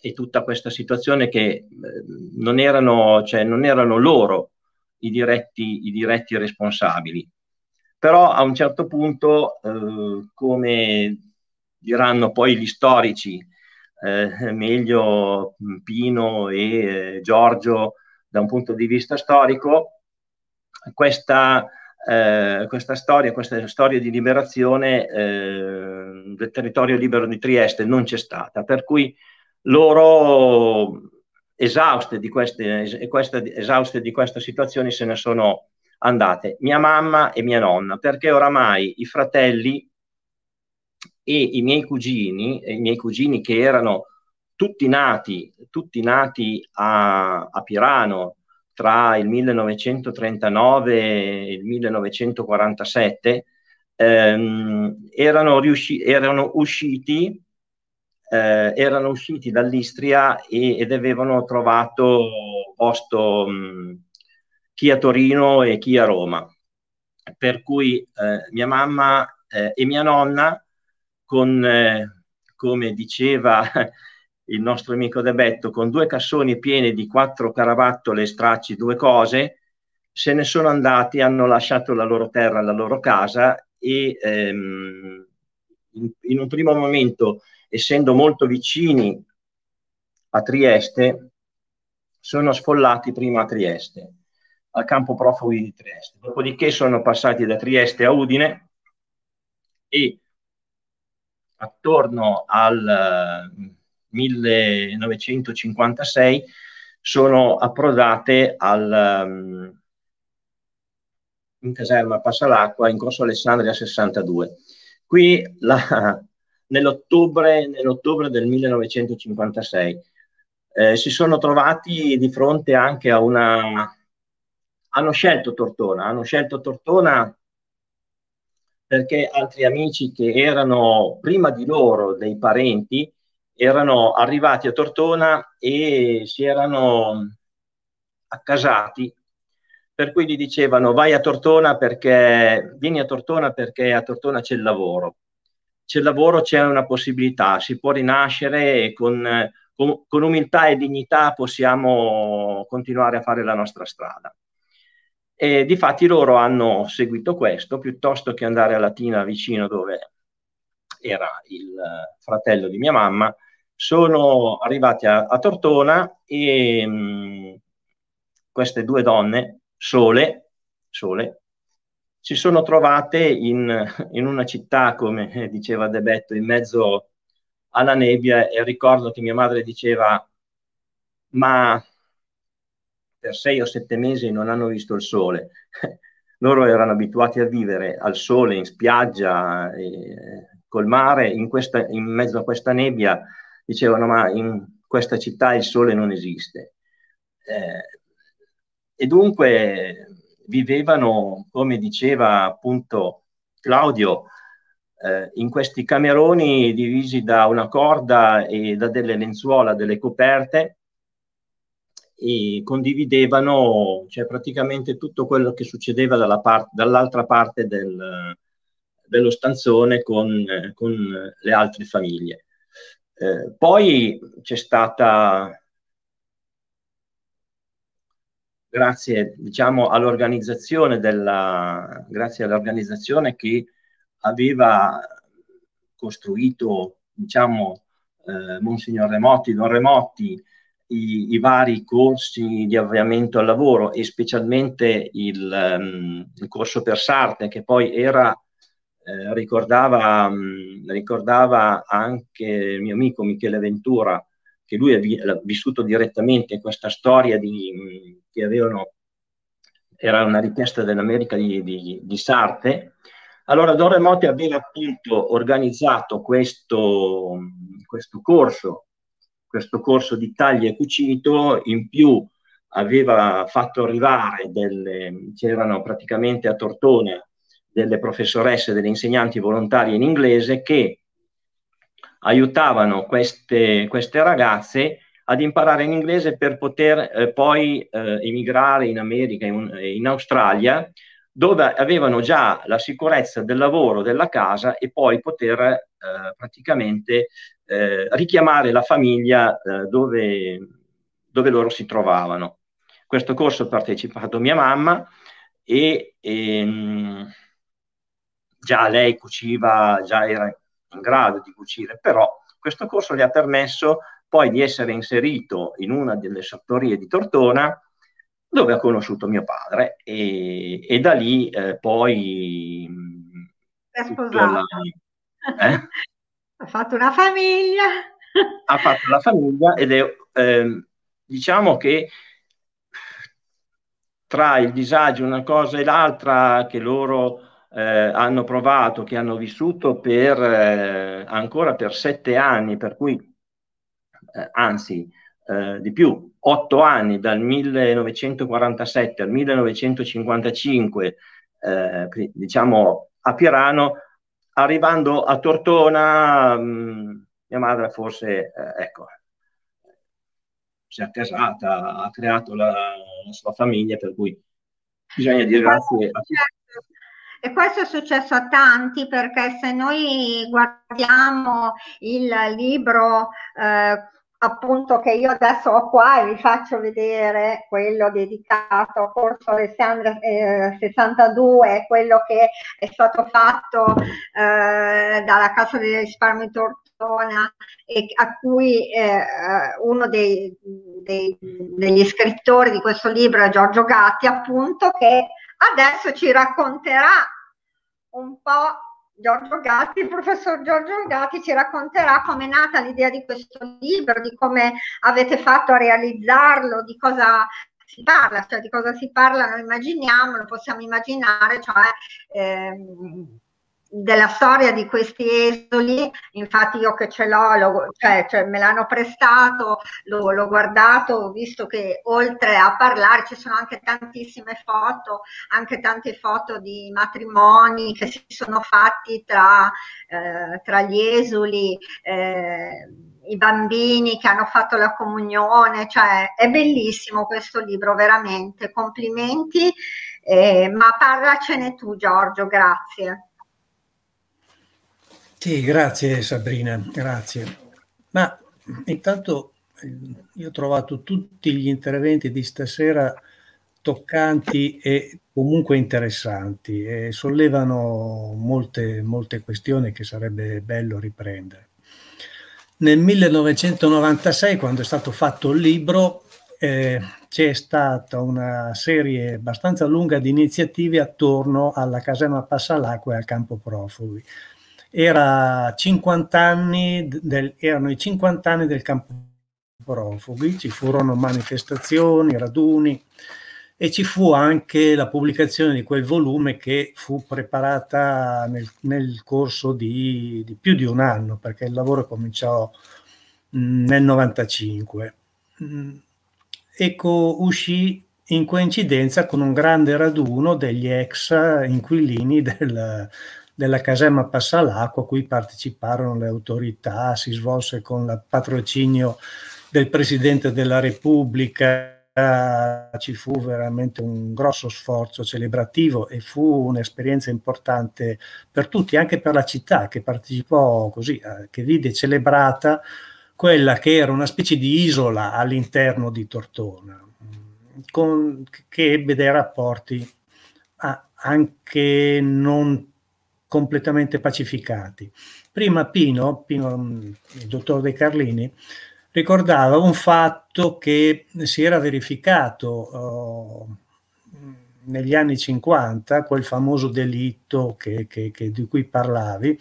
E tutta questa situazione che eh, non, erano, cioè, non erano loro i diretti, i diretti responsabili. Però a un certo punto, eh, come diranno poi gli storici, eh, meglio Pino e eh, Giorgio da un punto di vista storico, questa, eh, questa storia, questa storia di liberazione eh, del territorio libero di Trieste non c'è stata, per cui loro esauste di queste, queste, esauste di questa situazione se ne sono andate, mia mamma e mia nonna, perché oramai i fratelli e i miei cugini, i miei cugini che erano tutti nati, tutti nati a, a Pirano, tra il 1939 e il 1947 ehm, erano, riusci- erano, usciti, eh, erano usciti dall'Istria e, ed avevano trovato posto mh, chi a Torino e chi a Roma. Per cui eh, mia mamma eh, e mia nonna, con, eh, come diceva il nostro amico De Betto, con due cassoni pieni di quattro carabattole, stracci, due cose, se ne sono andati, hanno lasciato la loro terra, la loro casa e ehm, in, in, un primo momento, essendo molto vicini a Trieste, sono sfollati prima a Trieste, al campo profughi di Trieste. Dopodiché sono passati da Trieste a Udine e attorno al 1956 sono approdate al, um, in caserma Passalacqua in corso Alessandria 62. Qui la, nell'ottobre, nell'ottobre, del 1956 eh, si sono trovati di fronte anche a una... hanno scelto Tortona, hanno scelto Tortona perché altri amici che erano prima di loro dei parenti erano arrivati a Tortona e si erano accasati, per cui gli dicevano vai a Tortona perché vieni a Tortona perché a Tortona c'è il lavoro. C'è il lavoro, c'è una possibilità, si può rinascere e con, con, con umiltà e dignità possiamo continuare a fare la nostra strada. E difatti loro hanno seguito questo piuttosto che andare a Latina vicino dove era il fratello di mia mamma, sono arrivati a, a Tortona e mh, mm, queste due donne sole, sole si sono trovate in, in, una città, come diceva De Betto, in mezzo alla nebbia e ricordo che mia madre diceva ma per sei o sette mesi non hanno visto il sole. Loro erano abituati a vivere al sole, in spiaggia, eh, col mare, in, questa, in mezzo a questa nebbia dicevano ma in questa città il sole non esiste. Eh, e dunque vivevano, come diceva appunto Claudio, eh, in questi cameroni divisi da una corda e da delle lenzuola, delle coperte, e condividevano cioè, praticamente tutto quello che succedeva dalla part- dall'altra parte del, dello stanzone con, con le altre famiglie. Eh, poi c'è stata, grazie diciamo, all'organizzazione della, grazie all'organizzazione che aveva costruito diciamo, eh, Monsignor Remotti, Don Remotti, i, i, vari corsi di avviamento al lavoro e specialmente il, um, il corso per Sarte che poi era eh, ricordava, mh, mm, ricordava, anche il mio amico Michele Ventura, che lui ha vissuto direttamente questa storia di, mh, mm, che avevano, era una richiesta dell'America di, di, di Sarte. Allora Don Remotti aveva appunto organizzato questo, questo corso, questo corso di taglio e cucito, in più aveva fatto arrivare delle, c'erano praticamente a Tortona delle professoresse, delle insegnanti volontarie in inglese che aiutavano queste, queste ragazze ad imparare in inglese per poter eh, poi eh, emigrare in America in, in, Australia, dove avevano già la sicurezza del lavoro, della casa e poi poter eh, praticamente eh, richiamare la famiglia eh, dove, dove loro si trovavano. Questo corso ha partecipato mia mamma e, e ehm, già lei cuciva, già era in grado di cucire, però questo corso le ha permesso poi di essere inserito in una delle sartorie di Tortona dove ha conosciuto mio padre e, e da lì eh, poi... È sposato. La, eh? ha fatto una famiglia. Ha fatto la famiglia ed è, eh, diciamo che tra il disagio una cosa e l'altra che loro eh, hanno provato, che hanno vissuto per eh, ancora per sette anni, per cui eh, anzi eh, di più, otto anni dal 1947 al 1955, eh, diciamo a Pirano, arrivando a Tortona, mh, mm, mia madre forse, eh, ecco, si è accasata, ha creato la, la, sua famiglia, per cui bisogna dire grazie a tutti. E questo è successo a tanti perché se noi guardiamo il libro eh, appunto che io adesso ho qua e vi faccio vedere quello dedicato a Corso Alessandria eh, 62, quello che è stato fatto eh, dalla Casa dei risparmi Tortona e a cui eh, uno dei, dei, degli scrittori di questo libro è Giorgio Gatti, appunto, che adesso ci racconterà un po' Giorgio Gatti, il professor Giorgio Gatti ci racconterà come è nata l'idea di questo libro, di come avete fatto a realizzarlo, di cosa si parla, cioè di cosa si parla, lo immaginiamo, lo possiamo immaginare, cioè ehm, della storia di questi esoli, infatti io che ce l'ho, lo, cioè, cioè, me l'hanno prestato, l'ho, l'ho, guardato, ho visto che oltre a parlare ci sono anche tantissime foto, anche tante foto di matrimoni che si sono fatti tra, eh, tra gli esuli. Eh, i bambini che hanno fatto la comunione, cioè è bellissimo questo libro, veramente, complimenti, eh, ma parlacene tu Giorgio, grazie. Sì, grazie Sabrina, grazie. Ma intanto eh, io ho trovato tutti gli interventi di stasera toccanti e comunque interessanti e sollevano molte, molte questioni che sarebbe bello riprendere. Nel 1996, quando è stato fatto il libro, eh, c'è stata una serie abbastanza lunga di iniziative attorno alla caserma Passalacqua e al campo profughi era 50 anni del, erano i 50 anni del campo profughi, ci furono manifestazioni, raduni e ci fu anche la pubblicazione di quel volume che fu preparata nel, nel corso di, di, più di un anno perché il lavoro cominciò mh, nel 95. Mh, ecco, uscì in coincidenza con un grande raduno degli ex inquilini del, della caserma Passalacqua, a cui parteciparono le autorità, si svolse con il patrocinio del Presidente della Repubblica, ci fu veramente un grosso sforzo celebrativo e fu un'esperienza importante per tutti, anche per la città che partecipò così, eh, che vide celebrata quella che era una specie di isola all'interno di Tortona, con, che ebbe dei rapporti anche non completamente pacificati. Prima Pino, Pino mm, il dottor De Carlini, ricordava un fatto che si era verificato oh, negli anni 50, quel famoso delitto che, che, che, di cui parlavi.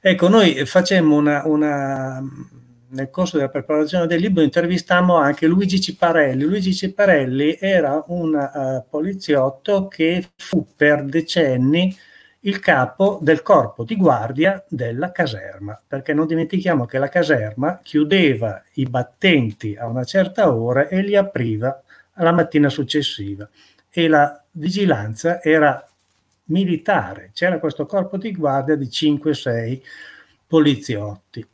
Ecco, noi facemmo una, una, nel corso della preparazione del libro intervistammo anche Luigi Ciparelli. Luigi Ciparelli era un uh, poliziotto che fu per decenni il capo del corpo di guardia della caserma, perché non dimentichiamo che la caserma chiudeva i battenti a una certa ora e li apriva alla mattina successiva e la vigilanza era militare, c'era questo corpo di guardia di 5-6 poliziotti.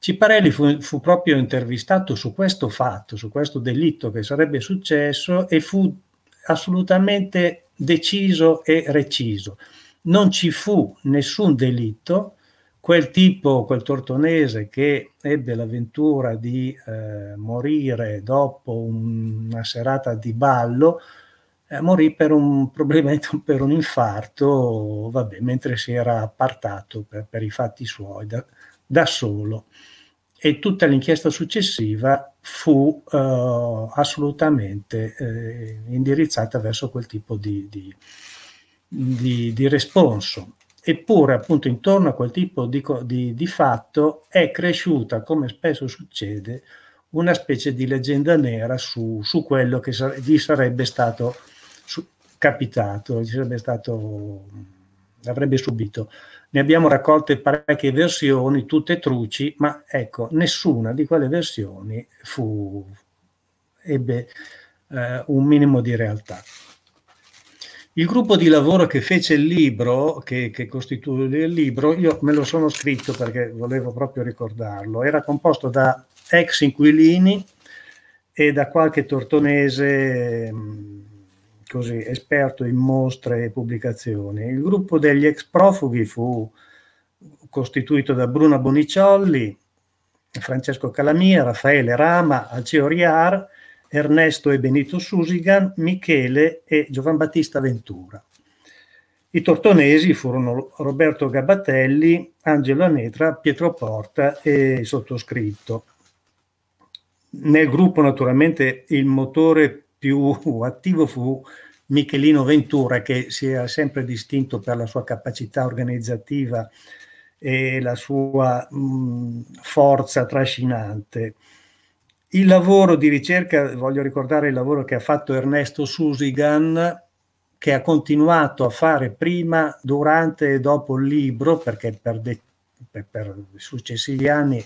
Ciparelli fu, fu, proprio intervistato su questo fatto, su questo delitto che sarebbe successo e fu assolutamente deciso e reciso non ci fu nessun delitto, quel tipo, quel tortonese che ebbe l'avventura di eh, morire dopo una serata di ballo, eh, morì per un, probabilmente per un infarto, vabbè, mentre si era appartato per, per i fatti suoi da, da solo. e tutta l'inchiesta successiva fu uh, assolutamente eh, indirizzata verso quel tipo di, di, di, di, responso. Eppure, appunto, intorno a quel tipo di, fatto è cresciuta, come spesso succede, una specie di leggenda nera su, su quello che gli sarebbe stato su, capitato, gli sarebbe stato, avrebbe subito. Ne abbiamo raccolte parecchie versioni, tutte truci, ma ecco, nessuna di quelle versioni fu, ebbe eh, un minimo di realtà. Il gruppo di lavoro che fece il libro, che, che costituì il libro, io me lo sono scritto perché volevo proprio ricordarlo, era composto da ex inquilini e da qualche tortonese così, esperto in mostre e pubblicazioni. Il gruppo degli ex profughi fu costituito da Bruno Boniciolli, Francesco Calamia, Raffaele Rama, Alceo Riar, Ernesto e Benito Susigan, Michele e Giovan Battista Ventura. I tortonesi furono Roberto Gabatelli, Angelo Anetra, Pietro Porta e il sottoscritto. Nel gruppo naturalmente il motore più attivo fu Michelino Ventura che si è sempre distinto per la sua capacità organizzativa e la sua mh, forza trascinante. Il lavoro di ricerca, voglio ricordare il lavoro che ha fatto Ernesto Susigan, che ha continuato a fare prima, durante e dopo il libro, perché per, de, per, per successivi anni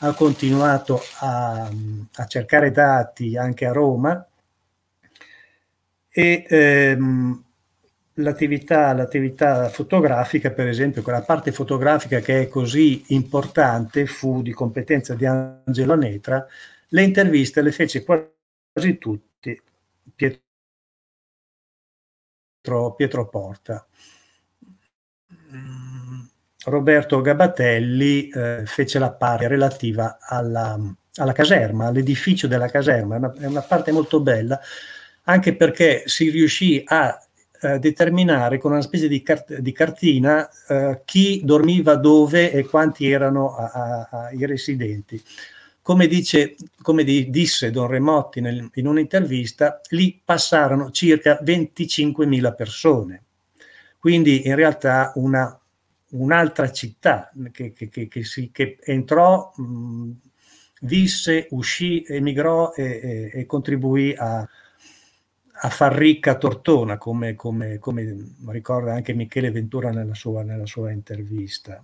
ha continuato a, a cercare dati anche a Roma. E ehm, l'attività, l'attività fotografica, per esempio, quella parte fotografica che è così importante fu di competenza di Angelo Netra, le interviste le fece quasi tutti Pietro, Pietro Porta. Mm, Roberto Gabatelli eh, fece la parte relativa alla, alla caserma, all'edificio della caserma, è una, è una parte molto bella anche perché si riuscì a eh, determinare con una specie di, cart- di cartina eh, chi dormiva dove e quanti erano a, a, a i residenti. Come, dice, come di, disse Don Remotti nel, in un'intervista, lì passarono circa 25.000 persone. Quindi in realtà una, un'altra città che, che, che, che si, entrò, mh, visse, uscì, emigrò e, e, e contribuì a, a far ricca Tortona, come, come, come, ricorda anche Michele Ventura nella sua, nella sua, intervista.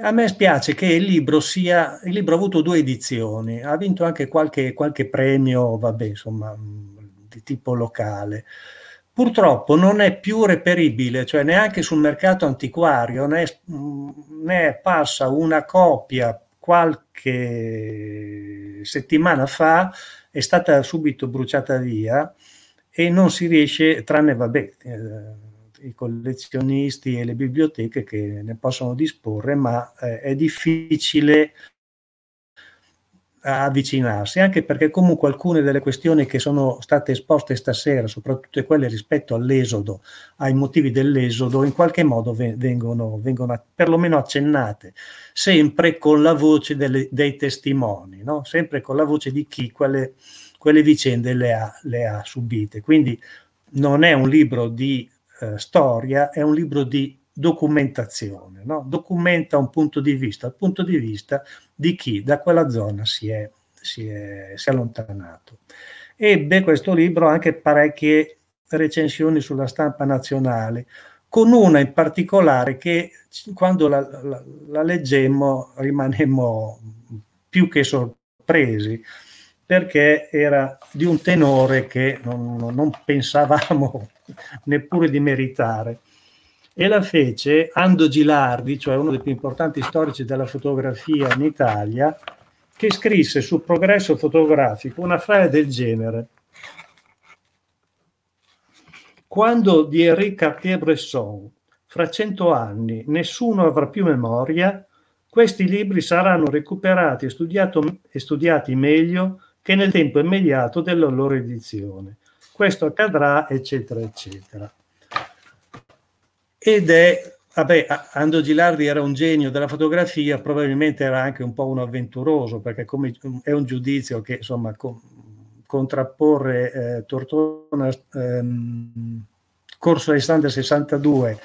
A me spiace che il libro sia, il libro ha avuto due edizioni, ha vinto anche qualche, qualche premio, vabbè, insomma, di tipo locale. Purtroppo non è più reperibile, cioè neanche sul mercato antiquario, ne, è, ne passa una copia qualche settimana fa, è stata subito bruciata via e non si riesce, tranne vabbè, eh, i collezionisti e le biblioteche che ne possono disporre, ma eh, è difficile avvicinarsi, anche perché comunque alcune delle questioni che sono state esposte stasera, soprattutto quelle rispetto all'esodo, ai motivi dell'esodo, in qualche modo vengono, vengono perlomeno accennate, sempre con la voce delle, dei testimoni, no? sempre con la voce di chi quelle quelle vicende le ha, le ha subite. Quindi non è un libro di eh, storia, è un libro di documentazione, no? documenta un punto di vista, il punto di vista di chi da quella zona si è, si è, si è allontanato. Ebbe questo libro anche parecchie recensioni sulla stampa nazionale, con una in particolare che quando la, la, la leggemmo rimanemmo più che sorpresi, perché era di un tenore che non, non pensavamo neppure di meritare. E la fece Ando Gilardi, cioè uno dei più importanti storici della fotografia in Italia, che scrisse sul progresso fotografico una frase del genere. Quando di Henri Cartier-Bresson, fra cento anni, nessuno avrà più memoria, questi libri saranno recuperati e, e studiati meglio che nel tempo immediato della loro edizione. Questo accadrà, eccetera, eccetera. Ed è vabbè, Ando Gilardi era un genio della fotografia, probabilmente era anche un po' un avventuroso, perché come, è un giudizio che insomma con, contrapporre eh, Tortona ehm, Corso Alessandria 62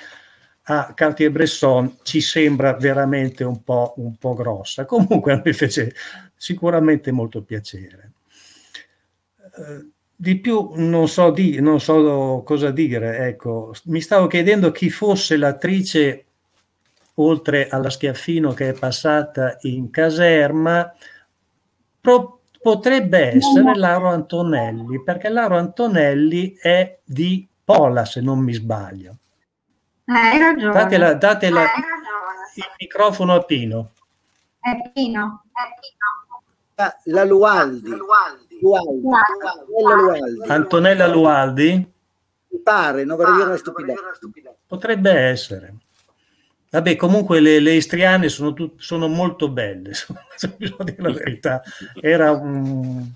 a Cartier-Bresson ci sembra veramente un po', un po' grossa. Comunque a me fece sicuramente molto piacere. Eh, di più non so, di, non so cosa dire, ecco, mi stavo chiedendo chi fosse l'attrice, oltre alla Schiaffino che è passata in caserma, pro, potrebbe essere Lauro Antonelli, perché Lauro Antonelli è di Pola, se non mi sbaglio. Eh, hai ragione. Datela, datela eh, il microfono a Pino. È Pino. È Pino. La, la Lualdi. Lualdi. Lualdi. Lualdi. Antonella Lualdi? Mi pare, non vorrei dire una stupidità. Potrebbe essere. Vabbè, comunque le, le istriane sono, tut, sono molto belle, se bisogna dire la verità. Era un...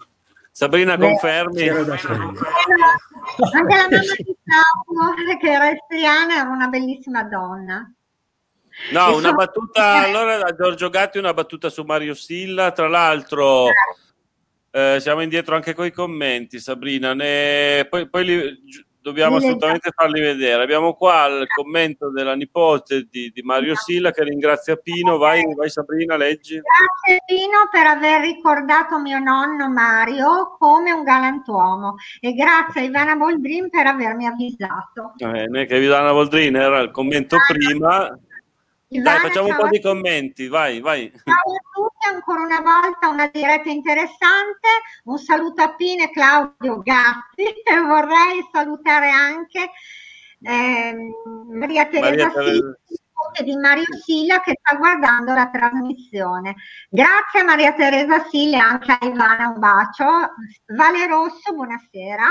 Sabrina, confermi? Anche la mamma di Paolo, che era istriana, era una bellissima donna. No, una battuta, allora da Giorgio Gatti una battuta su Mario Silla, tra l'altro eh, siamo indietro anche con i commenti Sabrina, ne... poi, poi li... dobbiamo assolutamente farli vedere. Abbiamo qua il commento della nipote di, di Mario Silla che ringrazia Pino, vai, vai Sabrina, leggi. Grazie Pino per aver ricordato mio nonno Mario come un galantuomo. E grazie a Ivana Boldrin per avermi avvisato. Eh, che Ivana Boldrin era il commento prima dai, facciamo un po' di commenti, vai, vai. Ciao a tutti, ancora una volta una diretta interessante. Un saluto a Pine e Claudio Gatti e vorrei salutare anche eh, Maria Teresa Maria di Mario Silla che sta guardando la trasmissione. Grazie a Maria Teresa Silla e anche a Ivana un bacio. Vale Rosso, buonasera.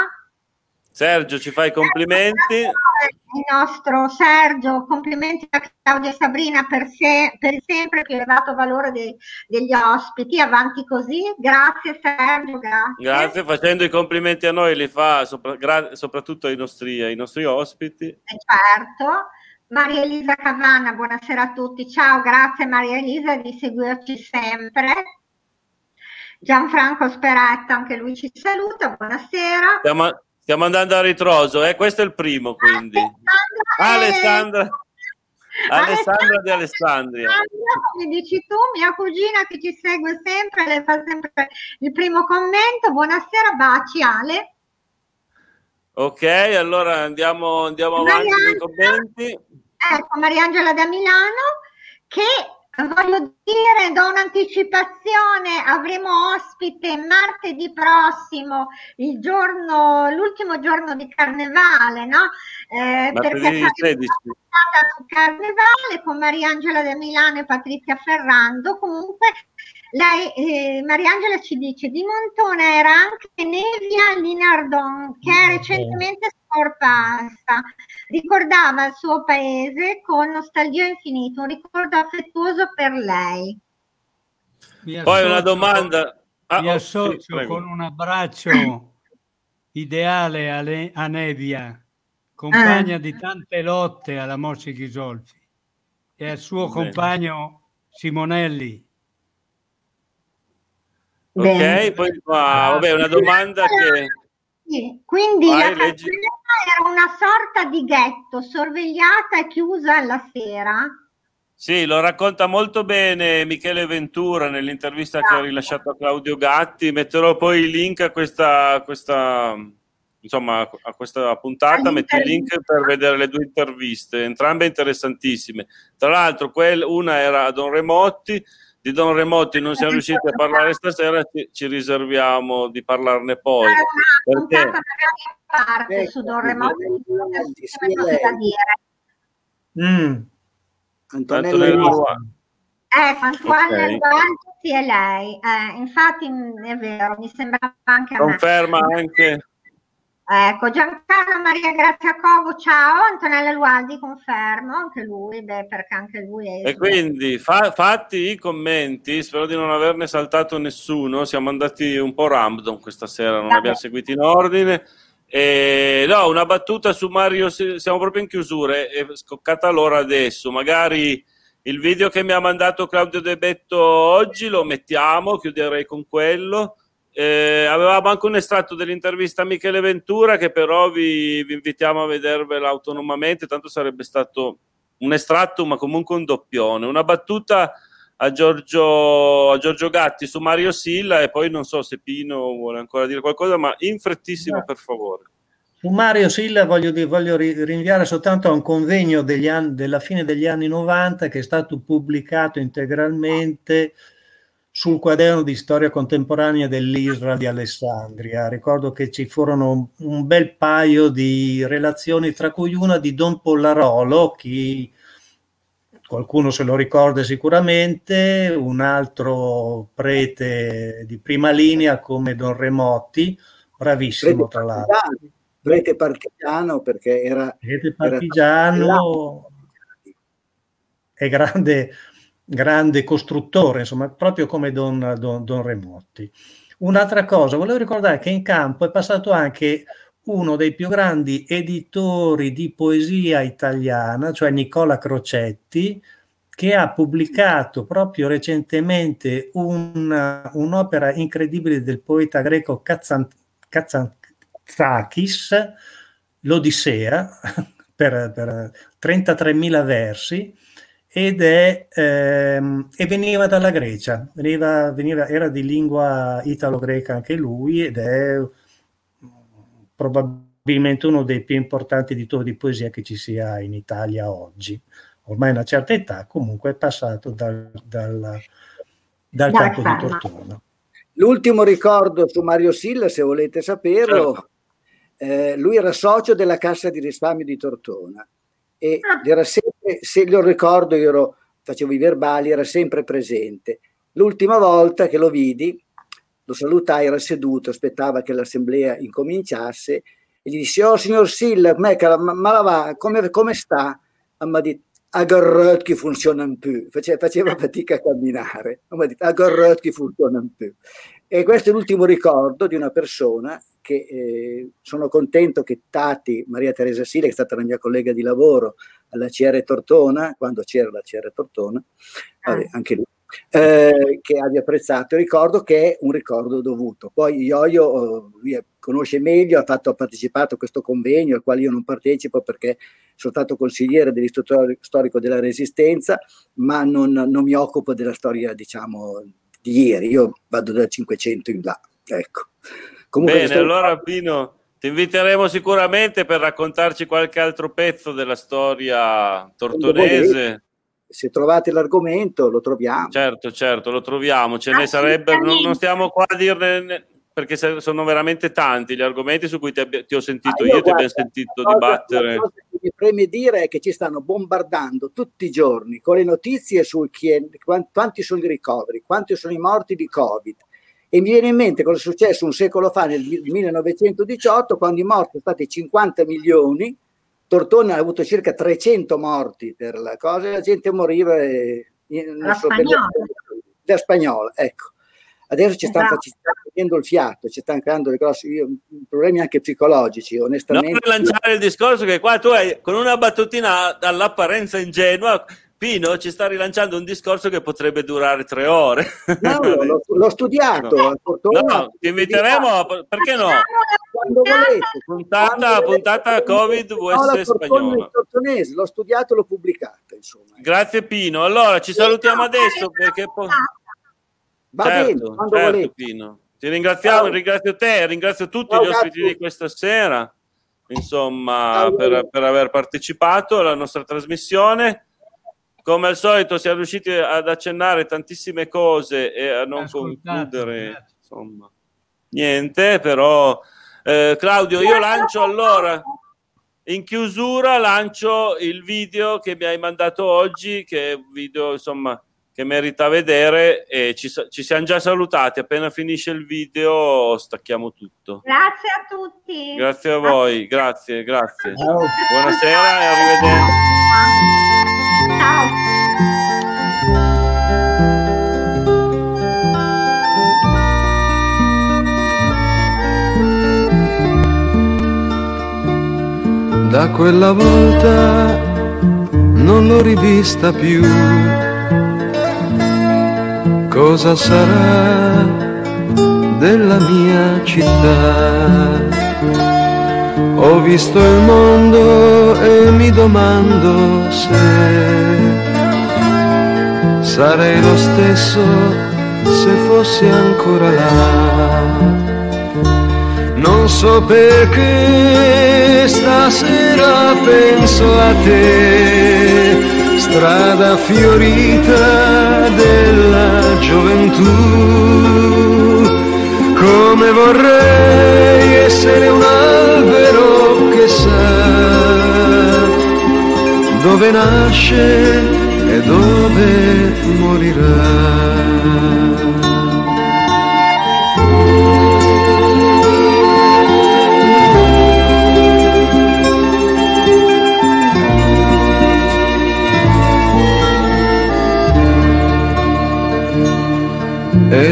Sergio, ci fai complimenti. Il nostro Sergio, complimenti a Claudia e Sabrina per, se, per sempre più elevato valore de, degli ospiti. Avanti così. Grazie Sergio, grazie. Grazie, facendo i complimenti a noi li fa sopra, gra, soprattutto ai nostri, ai nostri ospiti. Eh, certo. Maria Elisa Cavanna, buonasera a tutti. Ciao, grazie Maria Elisa di seguirci sempre. Gianfranco Speretta, anche lui ci saluta, buonasera. Stiamo, Stiamo andando a ritroso, eh? questo è il primo quindi. Alessandra, Alessandra di Alessandria. Come dici tu, mia cugina che ci segue sempre, le fa sempre il primo commento. Buonasera, baci Ale. Ok, allora andiamo, andiamo avanti con i commenti. Ecco, Mariangela da Milano che Voglio dire, do un'anticipazione, avremo ospite martedì prossimo, il giorno, l'ultimo giorno di carnevale, no? Eh, perché su carnevale con Mariangela da Milano e Patrizia Ferrando. Comunque lei, eh, Mariangela ci dice di Montone era anche Nevia Linardon che è recentemente scomparsa. Ricordava il suo paese con nostalgia infinita, un ricordo affettuoso per lei. Mi Poi una domanda. Ah, mi oh, associo sì, con un abbraccio ideale a, Le- a Nevia, compagna ah. di tante lotte alla Mossi Ghisolfi, e al suo Bene. compagno Simonelli Ok, poi qua, vabbè, una domanda che... Sì, quindi Vai, la leggi... era una sorta di ghetto sorvegliata e chiusa alla sera. Sì, lo racconta molto bene Michele Ventura nell'intervista esatto. che ha rilasciato a Claudio Gatti. Metterò poi il link a questa, questa, insomma, a questa puntata, metto il link per vedere le due interviste, entrambe interessantissime. Tra l'altro, quel, una era a Don Remotti di Don Remotti non siamo riusciti a parlare stasera, ci, ci riserviamo di parlarne poi. Perché... parte su Don Remotti, mm. Antonella Ecco, Antoine okay. sì, è lei. Eh, infatti mm, è vero, mi sembrava anche a Conferma me. anche Ecco, Giancarlo Maria Graziacovo, ciao, Antonella Lualdi, confermo, anche lui, beh, perché anche lui è... E quindi, fa, fatti i commenti, spero di non averne saltato nessuno, siamo andati un po' random questa sera, non Vabbè. abbiamo seguito in ordine, Eh, no, una battuta su Mario, siamo proprio in chiusura, è scoccata l'ora adesso, magari il video che mi ha mandato Claudio De Betto oggi lo mettiamo, chiuderei con quello. Eh, avevamo anche un estratto dell'intervista a Michele Ventura che però vi, vi invitiamo a vedervela autonomamente, tanto sarebbe stato un estratto ma comunque un doppione. Una battuta a Giorgio, a Giorgio Gatti su Mario Silla e poi non so se Pino vuole ancora dire qualcosa, ma in frettissimo no. per favore. Su Mario Silla voglio, voglio rinviare soltanto a un convegno anni, della fine degli anni 90 che è stato pubblicato integralmente sul quaderno di storia contemporanea dell'Isra di Alessandria. Ricordo che ci furono un bel paio di relazioni, tra cui una di Don Pollarolo, chi qualcuno se lo ricorda sicuramente, un altro prete di prima linea come Don Remotti, bravissimo tra l'altro. Prete partigiano perché era... Prete partigiano era... e grande grande costruttore, insomma, proprio come Don, Don, Don Remotti. Un'altra cosa, volevo ricordare che in campo è passato anche uno dei più grandi editori di poesia italiana, cioè Nicola Crocetti, che ha pubblicato proprio recentemente un, un'opera incredibile del poeta greco Katsantzakis, l'Odissea, per, per 33.000 versi, ed è, ehm, e veniva dalla Grecia, veniva, veniva, era di lingua italo-greca anche lui ed è probabilmente uno dei più importanti editori di poesia che ci sia in Italia oggi. Ormai a una certa età comunque è passato dal, dal, dal campo di Tortona. L'ultimo ricordo su Mario Silla, se volete saperlo, certo. eh, lui era socio della Cassa di risparmio di Tortona e ah. era sempre, se lo ricordo, io ero, facevo i verbali, era sempre presente. L'ultima volta che lo vidi, lo salutai, era seduto, aspettava che l'assemblea incominciasse e gli dissi, oh signor Silla, ma, ma va, come, come sta? Ha detto, a garrot che funzionano più, faceva, faceva fatica a camminare, mi ha detto, a garrot che funzionano più. E questo è l'ultimo ricordo di una persona che eh, sono contento che Tati, Maria Teresa Sile, che è stata la mia collega di lavoro alla CR Tortona, quando c'era la CR Tortona, vabbè, ah. anche lui, eh, che abbia apprezzato. Ricordo che è un ricordo dovuto. Poi Ioio oh, lui conosce meglio, ha, fatto, ha partecipato a questo convegno al quale io non partecipo perché sono stato consigliere dell'Istituto Storico della Resistenza, ma non, non mi occupo della storia, diciamo, di ieri. Io vado dal 500 in là. Ecco. Comunque Bene, allora Pino, ti inviteremo sicuramente per raccontarci qualche altro pezzo della storia tortonese. Se trovate l'argomento lo troviamo. Certo, certo, lo troviamo. Ce ne sarebbe, non, non stiamo qua a dirne perché sono veramente tanti gli argomenti su cui ti, abbia, ti ho sentito ah, io, io ti abbiamo sentito cosa, dibattere. La cosa che mi preme dire è che ci stanno bombardando tutti i giorni con le notizie su chi è, quanti sono i ricoveri, quanti sono i morti di Covid, e mi viene in mente cosa è successo un secolo fa, nel 1918, quando i morti sono stati 50 milioni, Tortona ha avuto circa 300 morti per la cosa e la gente moriva la spagnola. da spagnola, ecco. Adesso ci stanno, esatto. ci stanno il fiato, ci stanno creando dei grossi problemi anche psicologici, onestamente. Non per lanciare il discorso che qua tu hai con una battutina dall'apparenza ingenua Pino ci sta rilanciando un discorso che potrebbe durare tre ore. No, l'ho, l'ho studiato. No. no, ti inviteremo, a, perché no? Quando volete. Puntata, Quando puntata volete. Covid VS spagnola. L'ho studiato, l'ho pubblicato. Insomma. Grazie Pino. Allora, ci salutiamo adesso perché poi... Va certo, bene, quando certo, volete. Pino. Ti ringraziamo, Ciao. ringrazio te, ringrazio tutti Ciao, gli ospiti di questa sera, insomma, per, per aver partecipato alla nostra trasmissione come al solito siamo riusciti ad accennare tantissime cose e a non concludere insomma niente però eh, Claudio io lancio allora in chiusura lancio il video che mi hai mandato oggi che è un video insomma che merita vedere e ci, ci siamo già salutati. Appena finisce il video stacchiamo tutto. Grazie a tutti. Grazie a voi. Grazie. Grazie buonasera e arrivederci. Da quella volta non l'ho rivista più. Cosa sarà della mia città? Ho visto il mondo e mi domando se sarei lo stesso se fossi ancora là. Non so perché stasera penso a te, strada fiorita della gioventù, come vorrei essere un albero che sa dove nasce e dove morirà.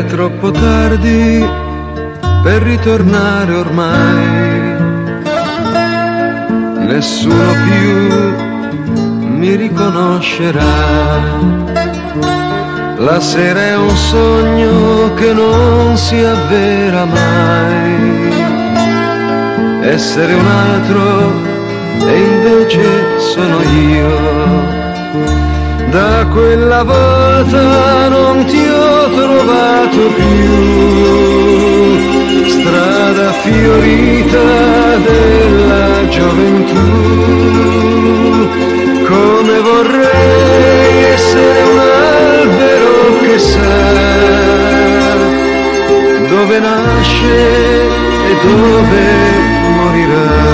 Troppo tardi per ritornare ormai, nessuno più mi riconoscerà. La sera è un sogno che non si avvera mai. Essere un altro e invece sono io. Da quella volta non ti ho trovato più, strada fiorita della gioventù come vorrei essere un albero che sa dove nasce e dove morirà.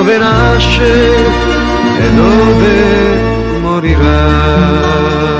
dove nasce e dove morirà.